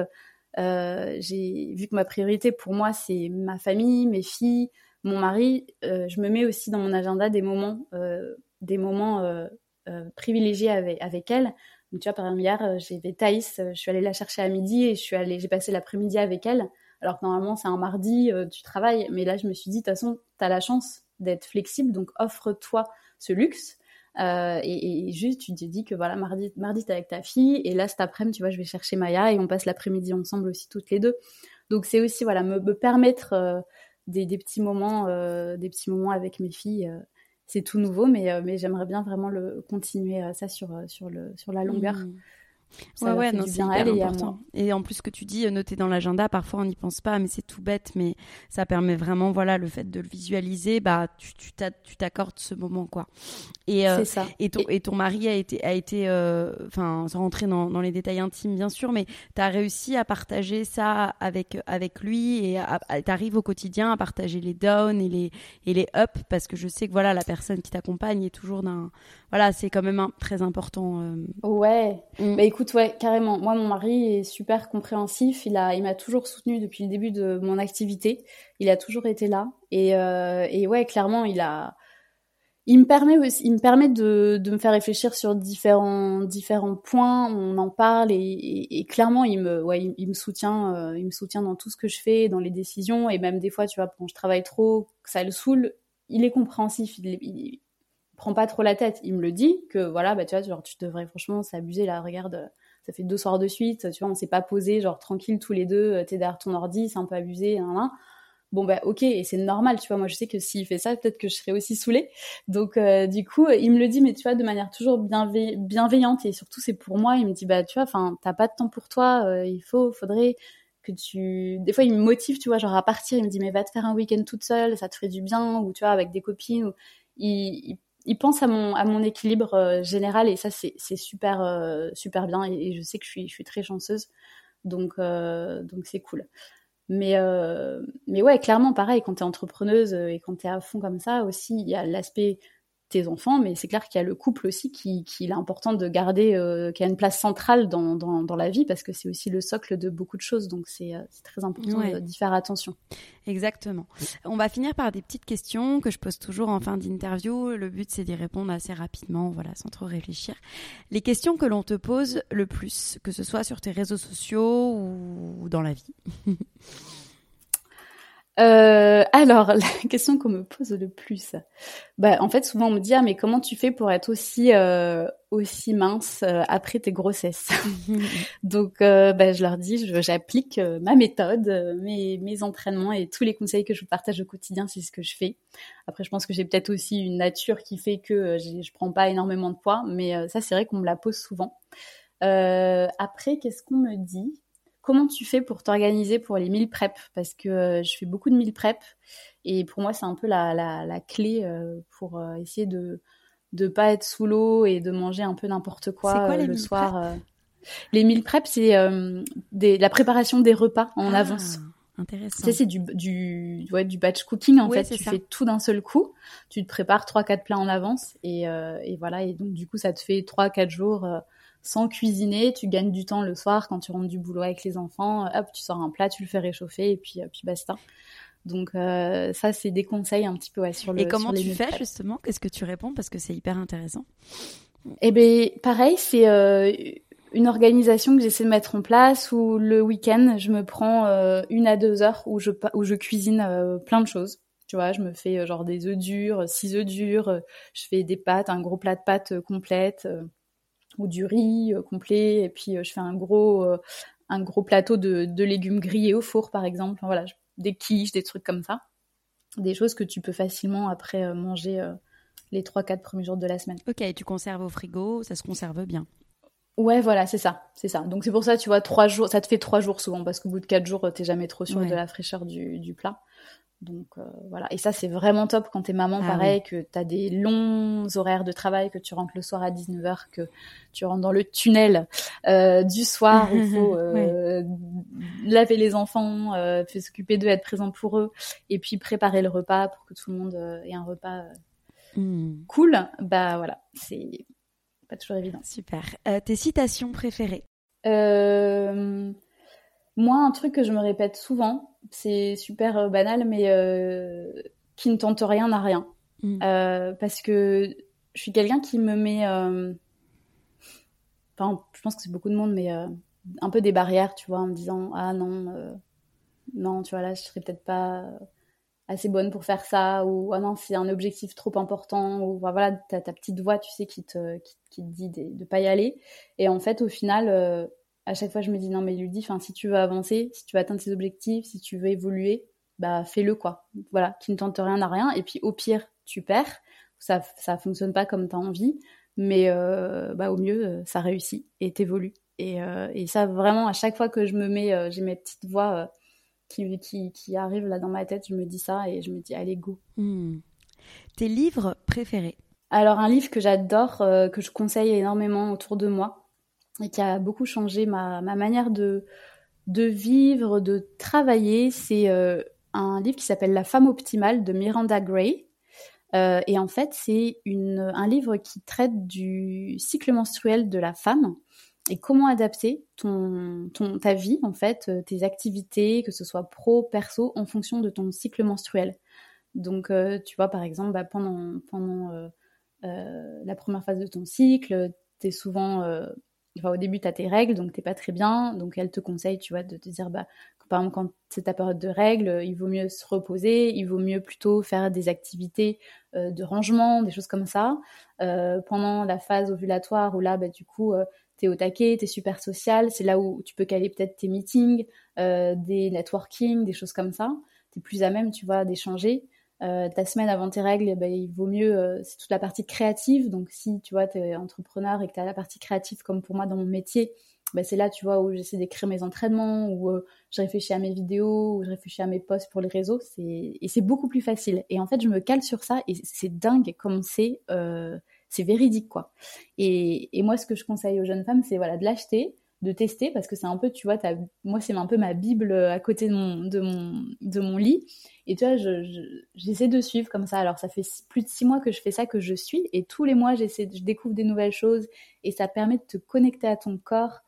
j'ai vu que ma priorité pour moi, c'est ma famille, mes filles, mon mari, euh, je me mets aussi dans mon agenda des moments, euh, des moments euh, privilégiés avec, elle. Donc, tu vois, par exemple, hier, j'ai fait Thaïs, je suis allée la chercher à midi et je suis allée, j'ai passé l'après-midi avec elle. Alors que normalement, c'est un mardi, tu travailles. Mais là, je me suis dit, de toute façon, tu as la chance d'être flexible, donc offre-toi ce luxe. Et, juste, tu te dis que voilà, mardi, mardi t'es avec ta fille, et là, cet après-midi, tu vois, je vais chercher Maya, et on passe l'après-midi ensemble aussi toutes les deux. Donc, c'est aussi, voilà, me permettre des, des, petits moments, euh, des petits moments avec mes filles. Euh, c'est tout nouveau, mais, euh, mais j'aimerais bien vraiment le continuer ça sur, sur, le, sur la longueur. Mmh ouais, ouais, non, c'est important. Et, en plus, que tu dis, noter dans l'agenda, parfois on n'y pense pas, mais c'est tout bête, mais ça permet vraiment, voilà, le fait de le visualiser, bah, tu, tu t'accordes ce moment, quoi. Et, euh, ça. Et ton, et... ton mari a été, a été, euh, enfin, sans rentrer dans, dans, les détails intimes, bien sûr, mais tu as réussi à partager ça avec, avec lui et tu arrives au quotidien à partager les downs et les, et les ups parce que je sais que, voilà, la personne qui t'accompagne est toujours d'un, voilà, c'est quand même un, très important. Euh. Ouais. Mm. Bah écoute, écoute, ouais, carrément. Moi, mon mari est super compréhensif. Il a, il m'a toujours soutenu depuis le début de mon activité. Il a toujours été là. Et, euh, et ouais, clairement, il a, il me permet il me permet de, de me faire réfléchir sur différents, différents points. On en parle et, clairement, il me, ouais, il, me soutient, euh, il me soutient dans tout ce que je fais, dans les décisions et même des fois, tu vois, quand je travaille trop, que ça le saoule, il est compréhensif. Prend pas trop la tête. Il me le dit que voilà, bah tu vois, genre tu devrais franchement s'abuser là. Regarde, ça fait deux soirs de suite, tu vois, on s'est pas posé, genre tranquille tous les deux. T'es derrière ton ordi, c'est un peu abusé, hein, Bon bah ok, et c'est normal, tu vois. Moi je sais que s'il fait ça, peut-être que je serais aussi saoulée. Donc euh, du coup, il me le dit, mais tu vois, de manière toujours bienveillante et surtout c'est pour moi. Il me dit bah tu vois, enfin t'as pas de temps pour toi, euh, il faut, faudrait que tu. Des fois il me motive, tu vois, genre à partir, il me dit mais va te faire un week-end toute seule, ça te ferait du bien, ou tu vois avec des copines. Ou... Il pense à mon, à mon équilibre euh, général et ça c'est, c'est super euh, super bien et, je sais que je suis, je suis très chanceuse. Donc euh, donc c'est cool. Mais mais ouais clairement pareil quand tu es entrepreneuse et quand tu es à fond comme ça aussi il y a l'aspect tes enfants, mais c'est clair qu'il y a le couple aussi qui, qui est important de garder, euh, qui a une place centrale dans, dans, la vie parce que c'est aussi le socle de beaucoup de choses. Donc c'est euh, très important d'y faire attention. Exactement. On va finir par des petites questions que je pose toujours en fin d'interview. Le but c'est d'y répondre assez rapidement, voilà, sans trop réfléchir. Les questions que l'on te pose le plus, que ce soit sur tes réseaux sociaux ou dans la vie. Euh, alors, la question qu'on me pose le plus, bah, en fait, souvent on me dit ah mais comment tu fais pour être aussi euh, aussi mince euh, après tes grossesses? Donc, euh, bah, je leur dis, j'applique ma méthode, mes mes entraînements et tous les conseils que je vous partage au quotidien, c'est ce que je fais. Après, je pense que j'ai peut-être aussi une nature qui fait que je prends pas énormément de poids, mais ça c'est vrai qu'on me la pose souvent. après, qu'est-ce qu'on me dit? Comment tu fais pour t'organiser pour les meal prep? Parce que euh, je fais beaucoup de meal prep et pour moi c'est un peu la, la, clé euh, pour euh, essayer de ne pas être sous l'eau et de manger un peu n'importe quoi, le soir. Les meal prep, c'est la préparation des repas en ah, avance. Intéressant. Tu sais, c'est du, du, ouais, du batch cooking en fait. Tu fais tout d'un seul coup. Tu te prépares trois quatre plats en avance et, et, voilà. Et donc du coup, ça te fait trois quatre jours sans cuisiner, tu gagnes du temps le soir quand tu rentres du boulot avec les enfants, hop, tu sors un plat, tu le fais réchauffer et puis, euh, puis basta. Donc euh, ça, c'est des conseils un petit peu sur le. Et comment tu fais justement? Qu'est-ce que tu réponds? Parce que c'est hyper intéressant. Eh ben pareil, c'est euh, une organisation que j'essaie de mettre en place où le week-end, je me prends une à deux heures où je où je cuisine plein de choses. Tu vois, je me fais genre des œufs durs, six œufs durs, je fais des pâtes, un gros plat de pâtes complète ou du riz euh, complet et puis euh, je fais un gros euh, un gros plateau de, de, légumes grillés au four par exemple voilà des quiches des trucs comme ça des choses que tu peux facilement après manger les 3-4 premiers jours de la semaine. Ok, tu conserves au frigo, ça se conserve bien. Ouais, voilà, c'est ça, c'est ça. Donc c'est pour ça, tu vois, trois jours, ça te fait trois jours souvent parce qu'au bout de quatre jours, t'es jamais trop sûr de la fraîcheur du, du plat. Donc euh, voilà, et ça c'est vraiment top quand t'es maman, ah pareil, que t'as des longs horaires de travail, que tu rentres le soir à 19h, que tu rentres dans le tunnel euh, du soir où il faut euh, laver les enfants, s'occuper d'eux, être présent pour eux, et puis préparer le repas pour que tout le monde ait un repas hmm. cool. Bah voilà, c'est pas toujours évident. Super. tes citations préférées? Moi, un truc que je me répète souvent, c'est super euh, banal, mais euh, qui ne tente rien n'a rien. Mm. Euh, parce que je suis quelqu'un qui me met. Enfin, je pense que c'est beaucoup de monde, mais un peu des barrières, tu vois, en me disant Ah non, non, tu vois, là, je serais peut-être pas assez bonne pour faire ça, ou ah non, c'est un objectif trop important, ou voilà, t'as ta petite voix, tu sais, qui te, qui, te dit de, de pas y aller. Et en fait, au final à chaque fois, je me dis non, mais Ludie, si tu veux avancer, si tu veux atteindre tes objectifs, si tu veux évoluer, bah fais-le quoi. Voilà, qui ne tente rien à rien. Et puis au pire, tu perds. Ça, ça fonctionne pas comme tu as envie, mais euh, bah au mieux, euh, ça réussit et t'évolues. Et, euh, et ça, vraiment, à chaque fois que je me mets, j'ai mes petites voix qui, qui, qui, arrivent là dans ma tête, je me dis ça et je me dis allez go. Hmm. Tes livres préférés? Alors un livre que j'adore, que je conseille énormément autour de moi, et qui a beaucoup changé ma, ma manière de, vivre, de travailler. C'est euh, un livre qui s'appelle La femme optimale de Miranda Gray. Euh, et en fait, c'est un livre qui traite du cycle menstruel de la femme et comment adapter ton, ta vie, en fait, tes activités, que ce soit pro, perso, en fonction de ton cycle menstruel. Donc, tu vois, par exemple, bah, pendant, pendant la première phase de ton cycle, tu es souvent au début, tu tes règles, donc t'es pas très bien. Donc, elle te conseille, tu vois, de te dire, bah, par exemple, quand c'est ta période de règles, il vaut mieux se reposer, il vaut mieux plutôt faire des activités euh, de rangement, des choses comme ça. Euh, pendant la phase ovulatoire, où là, bah, du coup, euh, tu es au taquet, tu es super social, c'est là où tu peux caler peut-être tes meetings, des networking, des choses comme ça. Tu es plus à même, tu vois, d'échanger. Euh, ta semaine avant tes règles, eh ben, il vaut mieux, euh, c'est toute la partie créative. Donc si tu vois, tu es entrepreneur et que tu as la partie créative comme pour moi dans mon métier, ben, c'est là, tu vois, où j'essaie d'écrire mes entraînements, où euh, je réfléchis à mes vidéos, où je réfléchis à mes posts pour les réseaux. Et c'est beaucoup plus facile. Et en fait, je me cale sur ça et c'est dingue comme c'est c'est véridique, quoi. Et, et, moi, ce que je conseille aux jeunes femmes, c'est voilà, de l'acheter, de tester parce que c'est un peu, tu vois, moi c'est un peu ma bible à côté de mon, de mon, de mon lit. Et tu vois, j'essaie de suivre comme ça. Alors ça fait plus de six mois que je fais ça, que je suis, et tous les mois j'essaie, je découvre des nouvelles choses, et ça permet de te connecter à ton corps,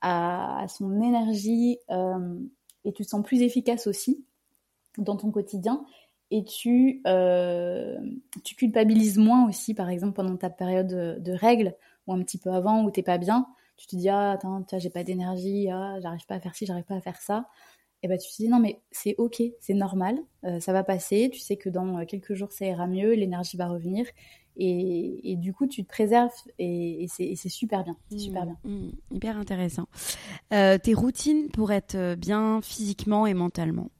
à, son énergie, euh, et tu te sens plus efficace aussi dans ton quotidien. Et tu, euh, tu culpabilises moins aussi, par exemple pendant ta période de, de règles, ou un petit peu avant, où t'es pas bien tu te dis ah attends j'ai pas d'énergie ah j'arrive pas à faire ci j'arrive pas à faire ça. Et ben tu te dis non mais c'est ok c'est normal euh, ça va passer tu sais que dans euh, quelques jours ça ira mieux l'énergie va revenir. Et, et, du coup tu te préserves et, et c'est super bien c'est super bien. mmh, mmh, hyper intéressant. Euh, tes routines pour être bien physiquement et mentalement?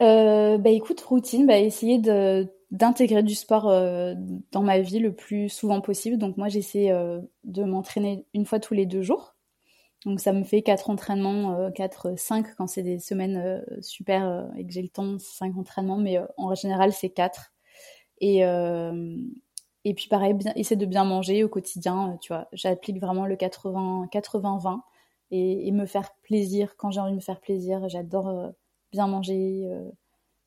Bah écoute routine bah essayer de d'intégrer du sport euh, dans ma vie le plus souvent possible. Donc moi j'essaie euh, de m'entraîner une fois tous les deux jours. Donc ça me fait quatre entraînements, euh, quatre, cinq quand c'est des semaines super et que j'ai le temps, cinq entraînements, mais en général c'est quatre. Et et puis pareil, bien, essayer de bien manger au quotidien, tu vois. J'applique vraiment le 80 80-20 et, et, me faire plaisir quand j'ai envie de me faire plaisir. J'adore bien manger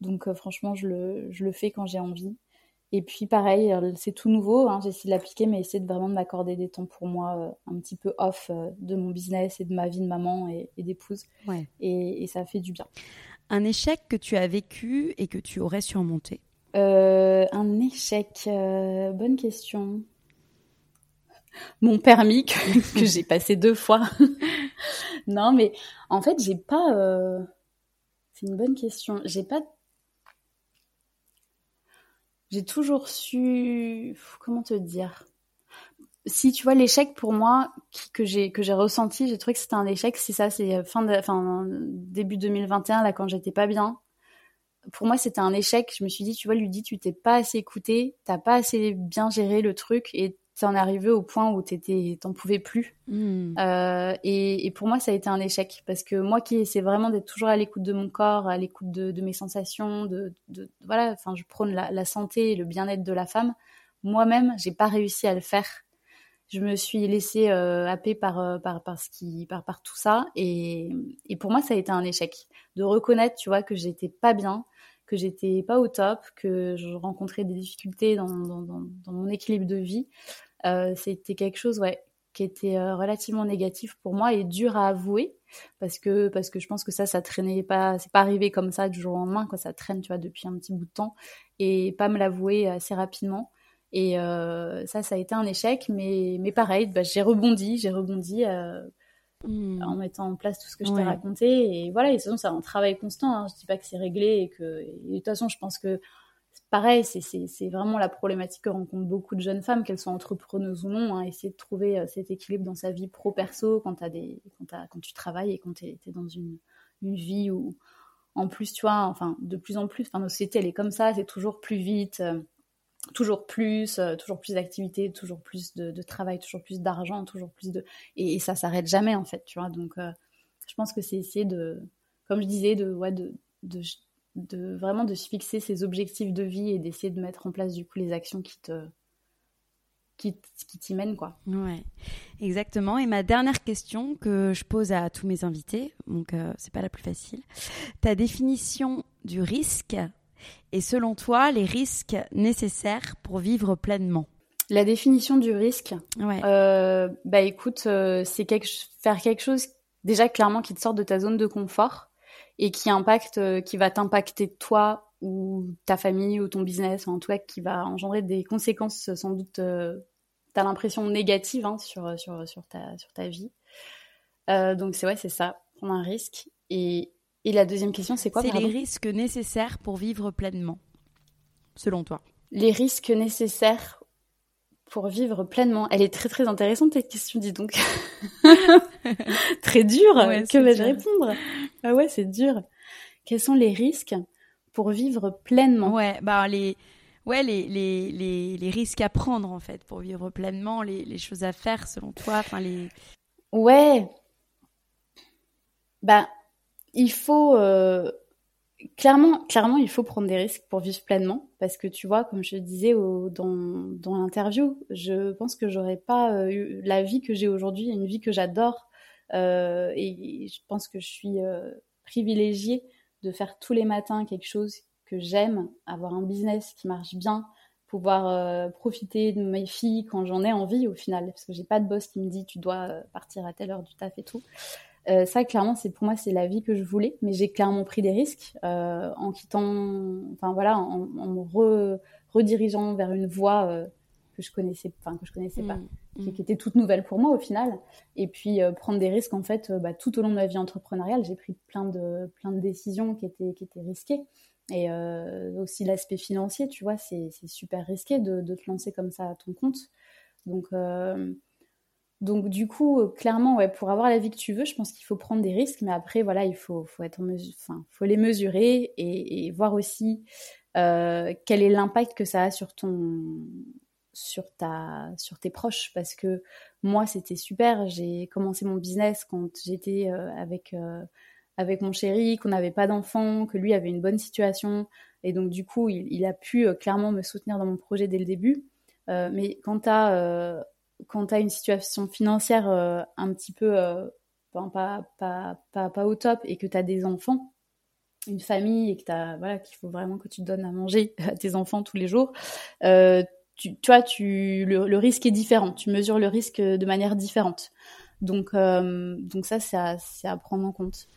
donc euh, franchement, je le, je le, fais quand j'ai envie. Et puis pareil, euh, c'est tout nouveau, hein, j'essaie de l'appliquer, mais essayer de vraiment de m'accorder des temps pour moi euh, un petit peu off de mon business et de ma vie de maman et, d'épouse. Et, ça fait du bien. Un échec que tu as vécu et que tu aurais surmonté? Un échec, bonne question. Mon permis que, que j'ai passé deux fois. non, mais en fait, j'ai pas. C'est une bonne question. J'ai pas j'ai toujours su comment te dire? Si tu vois l'échec pour moi que j'ai que j'ai ressenti j'ai trouvé que c'était un échec si ça c'est fin de fin début 2021 là quand j'étais pas bien. Pour moi c'était un échec. Je me suis dit tu vois lui dis tu t'es pas assez écouté t'as pas assez bien géré le truc et t'en arrivé au point où t'étais, t'en pouvais plus. Hmm. Euh, et, et, pour moi, ça a été un échec parce que moi qui essaie vraiment d'être toujours à l'écoute de mon corps, à l'écoute de, de mes sensations, de, de, voilà, enfin, je prône la, la, santé et le bien-être de la femme. Moi-même, j'ai pas réussi à le faire. Je me suis laissée euh, happer par, euh, par, par, ce qui, par, par tout ça. Et, et pour moi, ça a été un échec. De reconnaître, tu vois, que j'étais pas bien, que j'étais pas au top, que je rencontrais des difficultés dans, mon équilibre de vie. Euh, c'était quelque chose, ouais, qui était euh, relativement négatif pour moi et dur à avouer parce que parce que je pense que ça ça traînait pas c'est pas arrivé comme ça du jour au lendemain quoi ça traîne tu vois depuis un petit bout de temps et pas me l'avouer assez rapidement et euh, ça ça a été un échec mais mais pareil bah, j'ai rebondi j'ai rebondi hmm. en mettant en place tout ce que je t'ai raconté et voilà et c'est un travail constant hein. je dis pas que c'est réglé et que et de toute façon je pense que pareil, c'est vraiment la problématique que rencontrent beaucoup de jeunes femmes, qu'elles soient entrepreneuses ou non, hein, essayer de trouver euh, cet équilibre dans sa vie pro-perso quand, quand, quand, tu travailles et quand tu es, dans une, une, vie où, en plus, tu vois, enfin, de plus en plus, enfin, notre société, elle est comme ça, c'est toujours plus vite, euh, toujours plus, euh, toujours plus d'activités, toujours plus de, travail, toujours plus d'argent, toujours plus de... Et, ça s'arrête jamais, en fait, tu vois, donc je pense que c'est essayer de, comme je disais, de, ouais, de, de vraiment de se fixer ses objectifs de vie et d'essayer de mettre en place du coup les actions qui te qui t'y mènent quoi. Ouais, exactement. Et ma dernière question que je pose à tous mes invités, donc euh, c'est pas la plus facile. Ta définition du risque et selon toi les risques nécessaires pour vivre pleinement. La définition du risque. Ouais. Euh, bah écoute, euh, c'est quelque, faire quelque chose déjà clairement qui te sort de ta zone de confort et qui impacte, euh, qui va t'impacter toi ou ta famille ou ton business, en tout cas qui va engendrer des conséquences sans doute, t'as l'impression négatives hein, sur, sur, sur, ta, sur ta vie. Donc c'est ouais, c'est ça, prendre un risque. Et, et la deuxième question, c'est quoi C'est les risques nécessaires pour vivre pleinement, selon toi. Les risques nécessaires pour vivre pleinement. Elle est très très intéressante cette question, dis donc. très dur. Ouais, que vais-je répondre? Ah ouais, c'est dur. Quels sont les risques pour vivre pleinement? Ouais, bah les, ouais, les, les, les, les risques à prendre en fait pour vivre pleinement, les, les choses à faire selon toi, enfin les. Ouais. Bah, il faut euh, clairement, clairement, il faut prendre des risques pour vivre pleinement, parce que tu vois, comme je disais dans l'interview, je pense que j'aurais pas euh, eu la vie que j'ai aujourd'hui, une vie que j'adore, euh, et je pense que je suis euh, privilégiée de faire tous les matins quelque chose que j'aime, avoir un business qui marche bien, pouvoir profiter de mes filles quand j'en ai envie au final, parce que j'ai pas de boss qui me dit tu dois partir à telle heure du taf et tout. Euh, ça, clairement, c'est pour moi, c'est la vie que je voulais, mais j'ai clairement pris des risques euh, en quittant, enfin voilà, en, en me re- redirigeant vers une voie euh, que je connaissais, enfin que je connaissais pas, Mm, qui, mm. qui était toute nouvelle pour moi au final. Et puis prendre des risques, en fait, bah, tout au long de ma vie entrepreneuriale, j'ai pris plein de plein de décisions qui étaient qui étaient risquées. Et aussi l'aspect financier, tu vois, c'est c'est super risqué de, de te lancer comme ça à ton compte. Donc donc du coup, euh, clairement, pour avoir la vie que tu veux, je pense qu'il faut prendre des risques, mais après, voilà, il faut, faut être en mesure, enfin, faut les mesurer et, voir aussi euh, quel est l'impact que ça a sur ton, sur ta, sur tes proches, parce que moi, c'était super. J'ai commencé mon business quand j'étais euh, avec avec mon chéri, qu'on n'avait pas d'enfant, que lui avait une bonne situation, et donc du coup, il, a pu clairement me soutenir dans mon projet dès le début. Mais quand tu as quand tu as une situation financière euh, un petit peu euh, pas, pas, pas, pas au top et que tu as des enfants, une famille et que t'as voilà qu'il faut vraiment que tu donnes à manger à tes enfants tous les jours, euh, tu, vois, tu le, risque est différent. Tu mesures le risque de manière différente. Donc donc ça c'est à prendre en compte.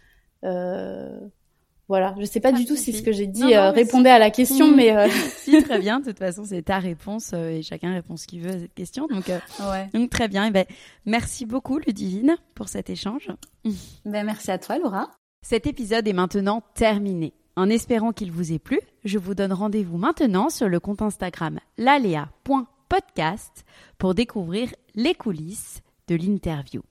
Voilà, je sais pas Ah, du tout si, ce que j'ai dit Non, non, euh, répondait si. à la question, mais euh, Si, très bien. De toute façon, c'est ta réponse euh, et chacun répond ce qu'il veut à cette question. Donc, ouais. donc très bien. Et ben, merci beaucoup, Ludivine, pour cet échange. Ben, merci à toi, Laura. Cet épisode est maintenant terminé. En espérant qu'il vous ait plu, je vous donne rendez-vous maintenant sur le compte Instagram lalea.podcast pour découvrir les coulisses de l'interview.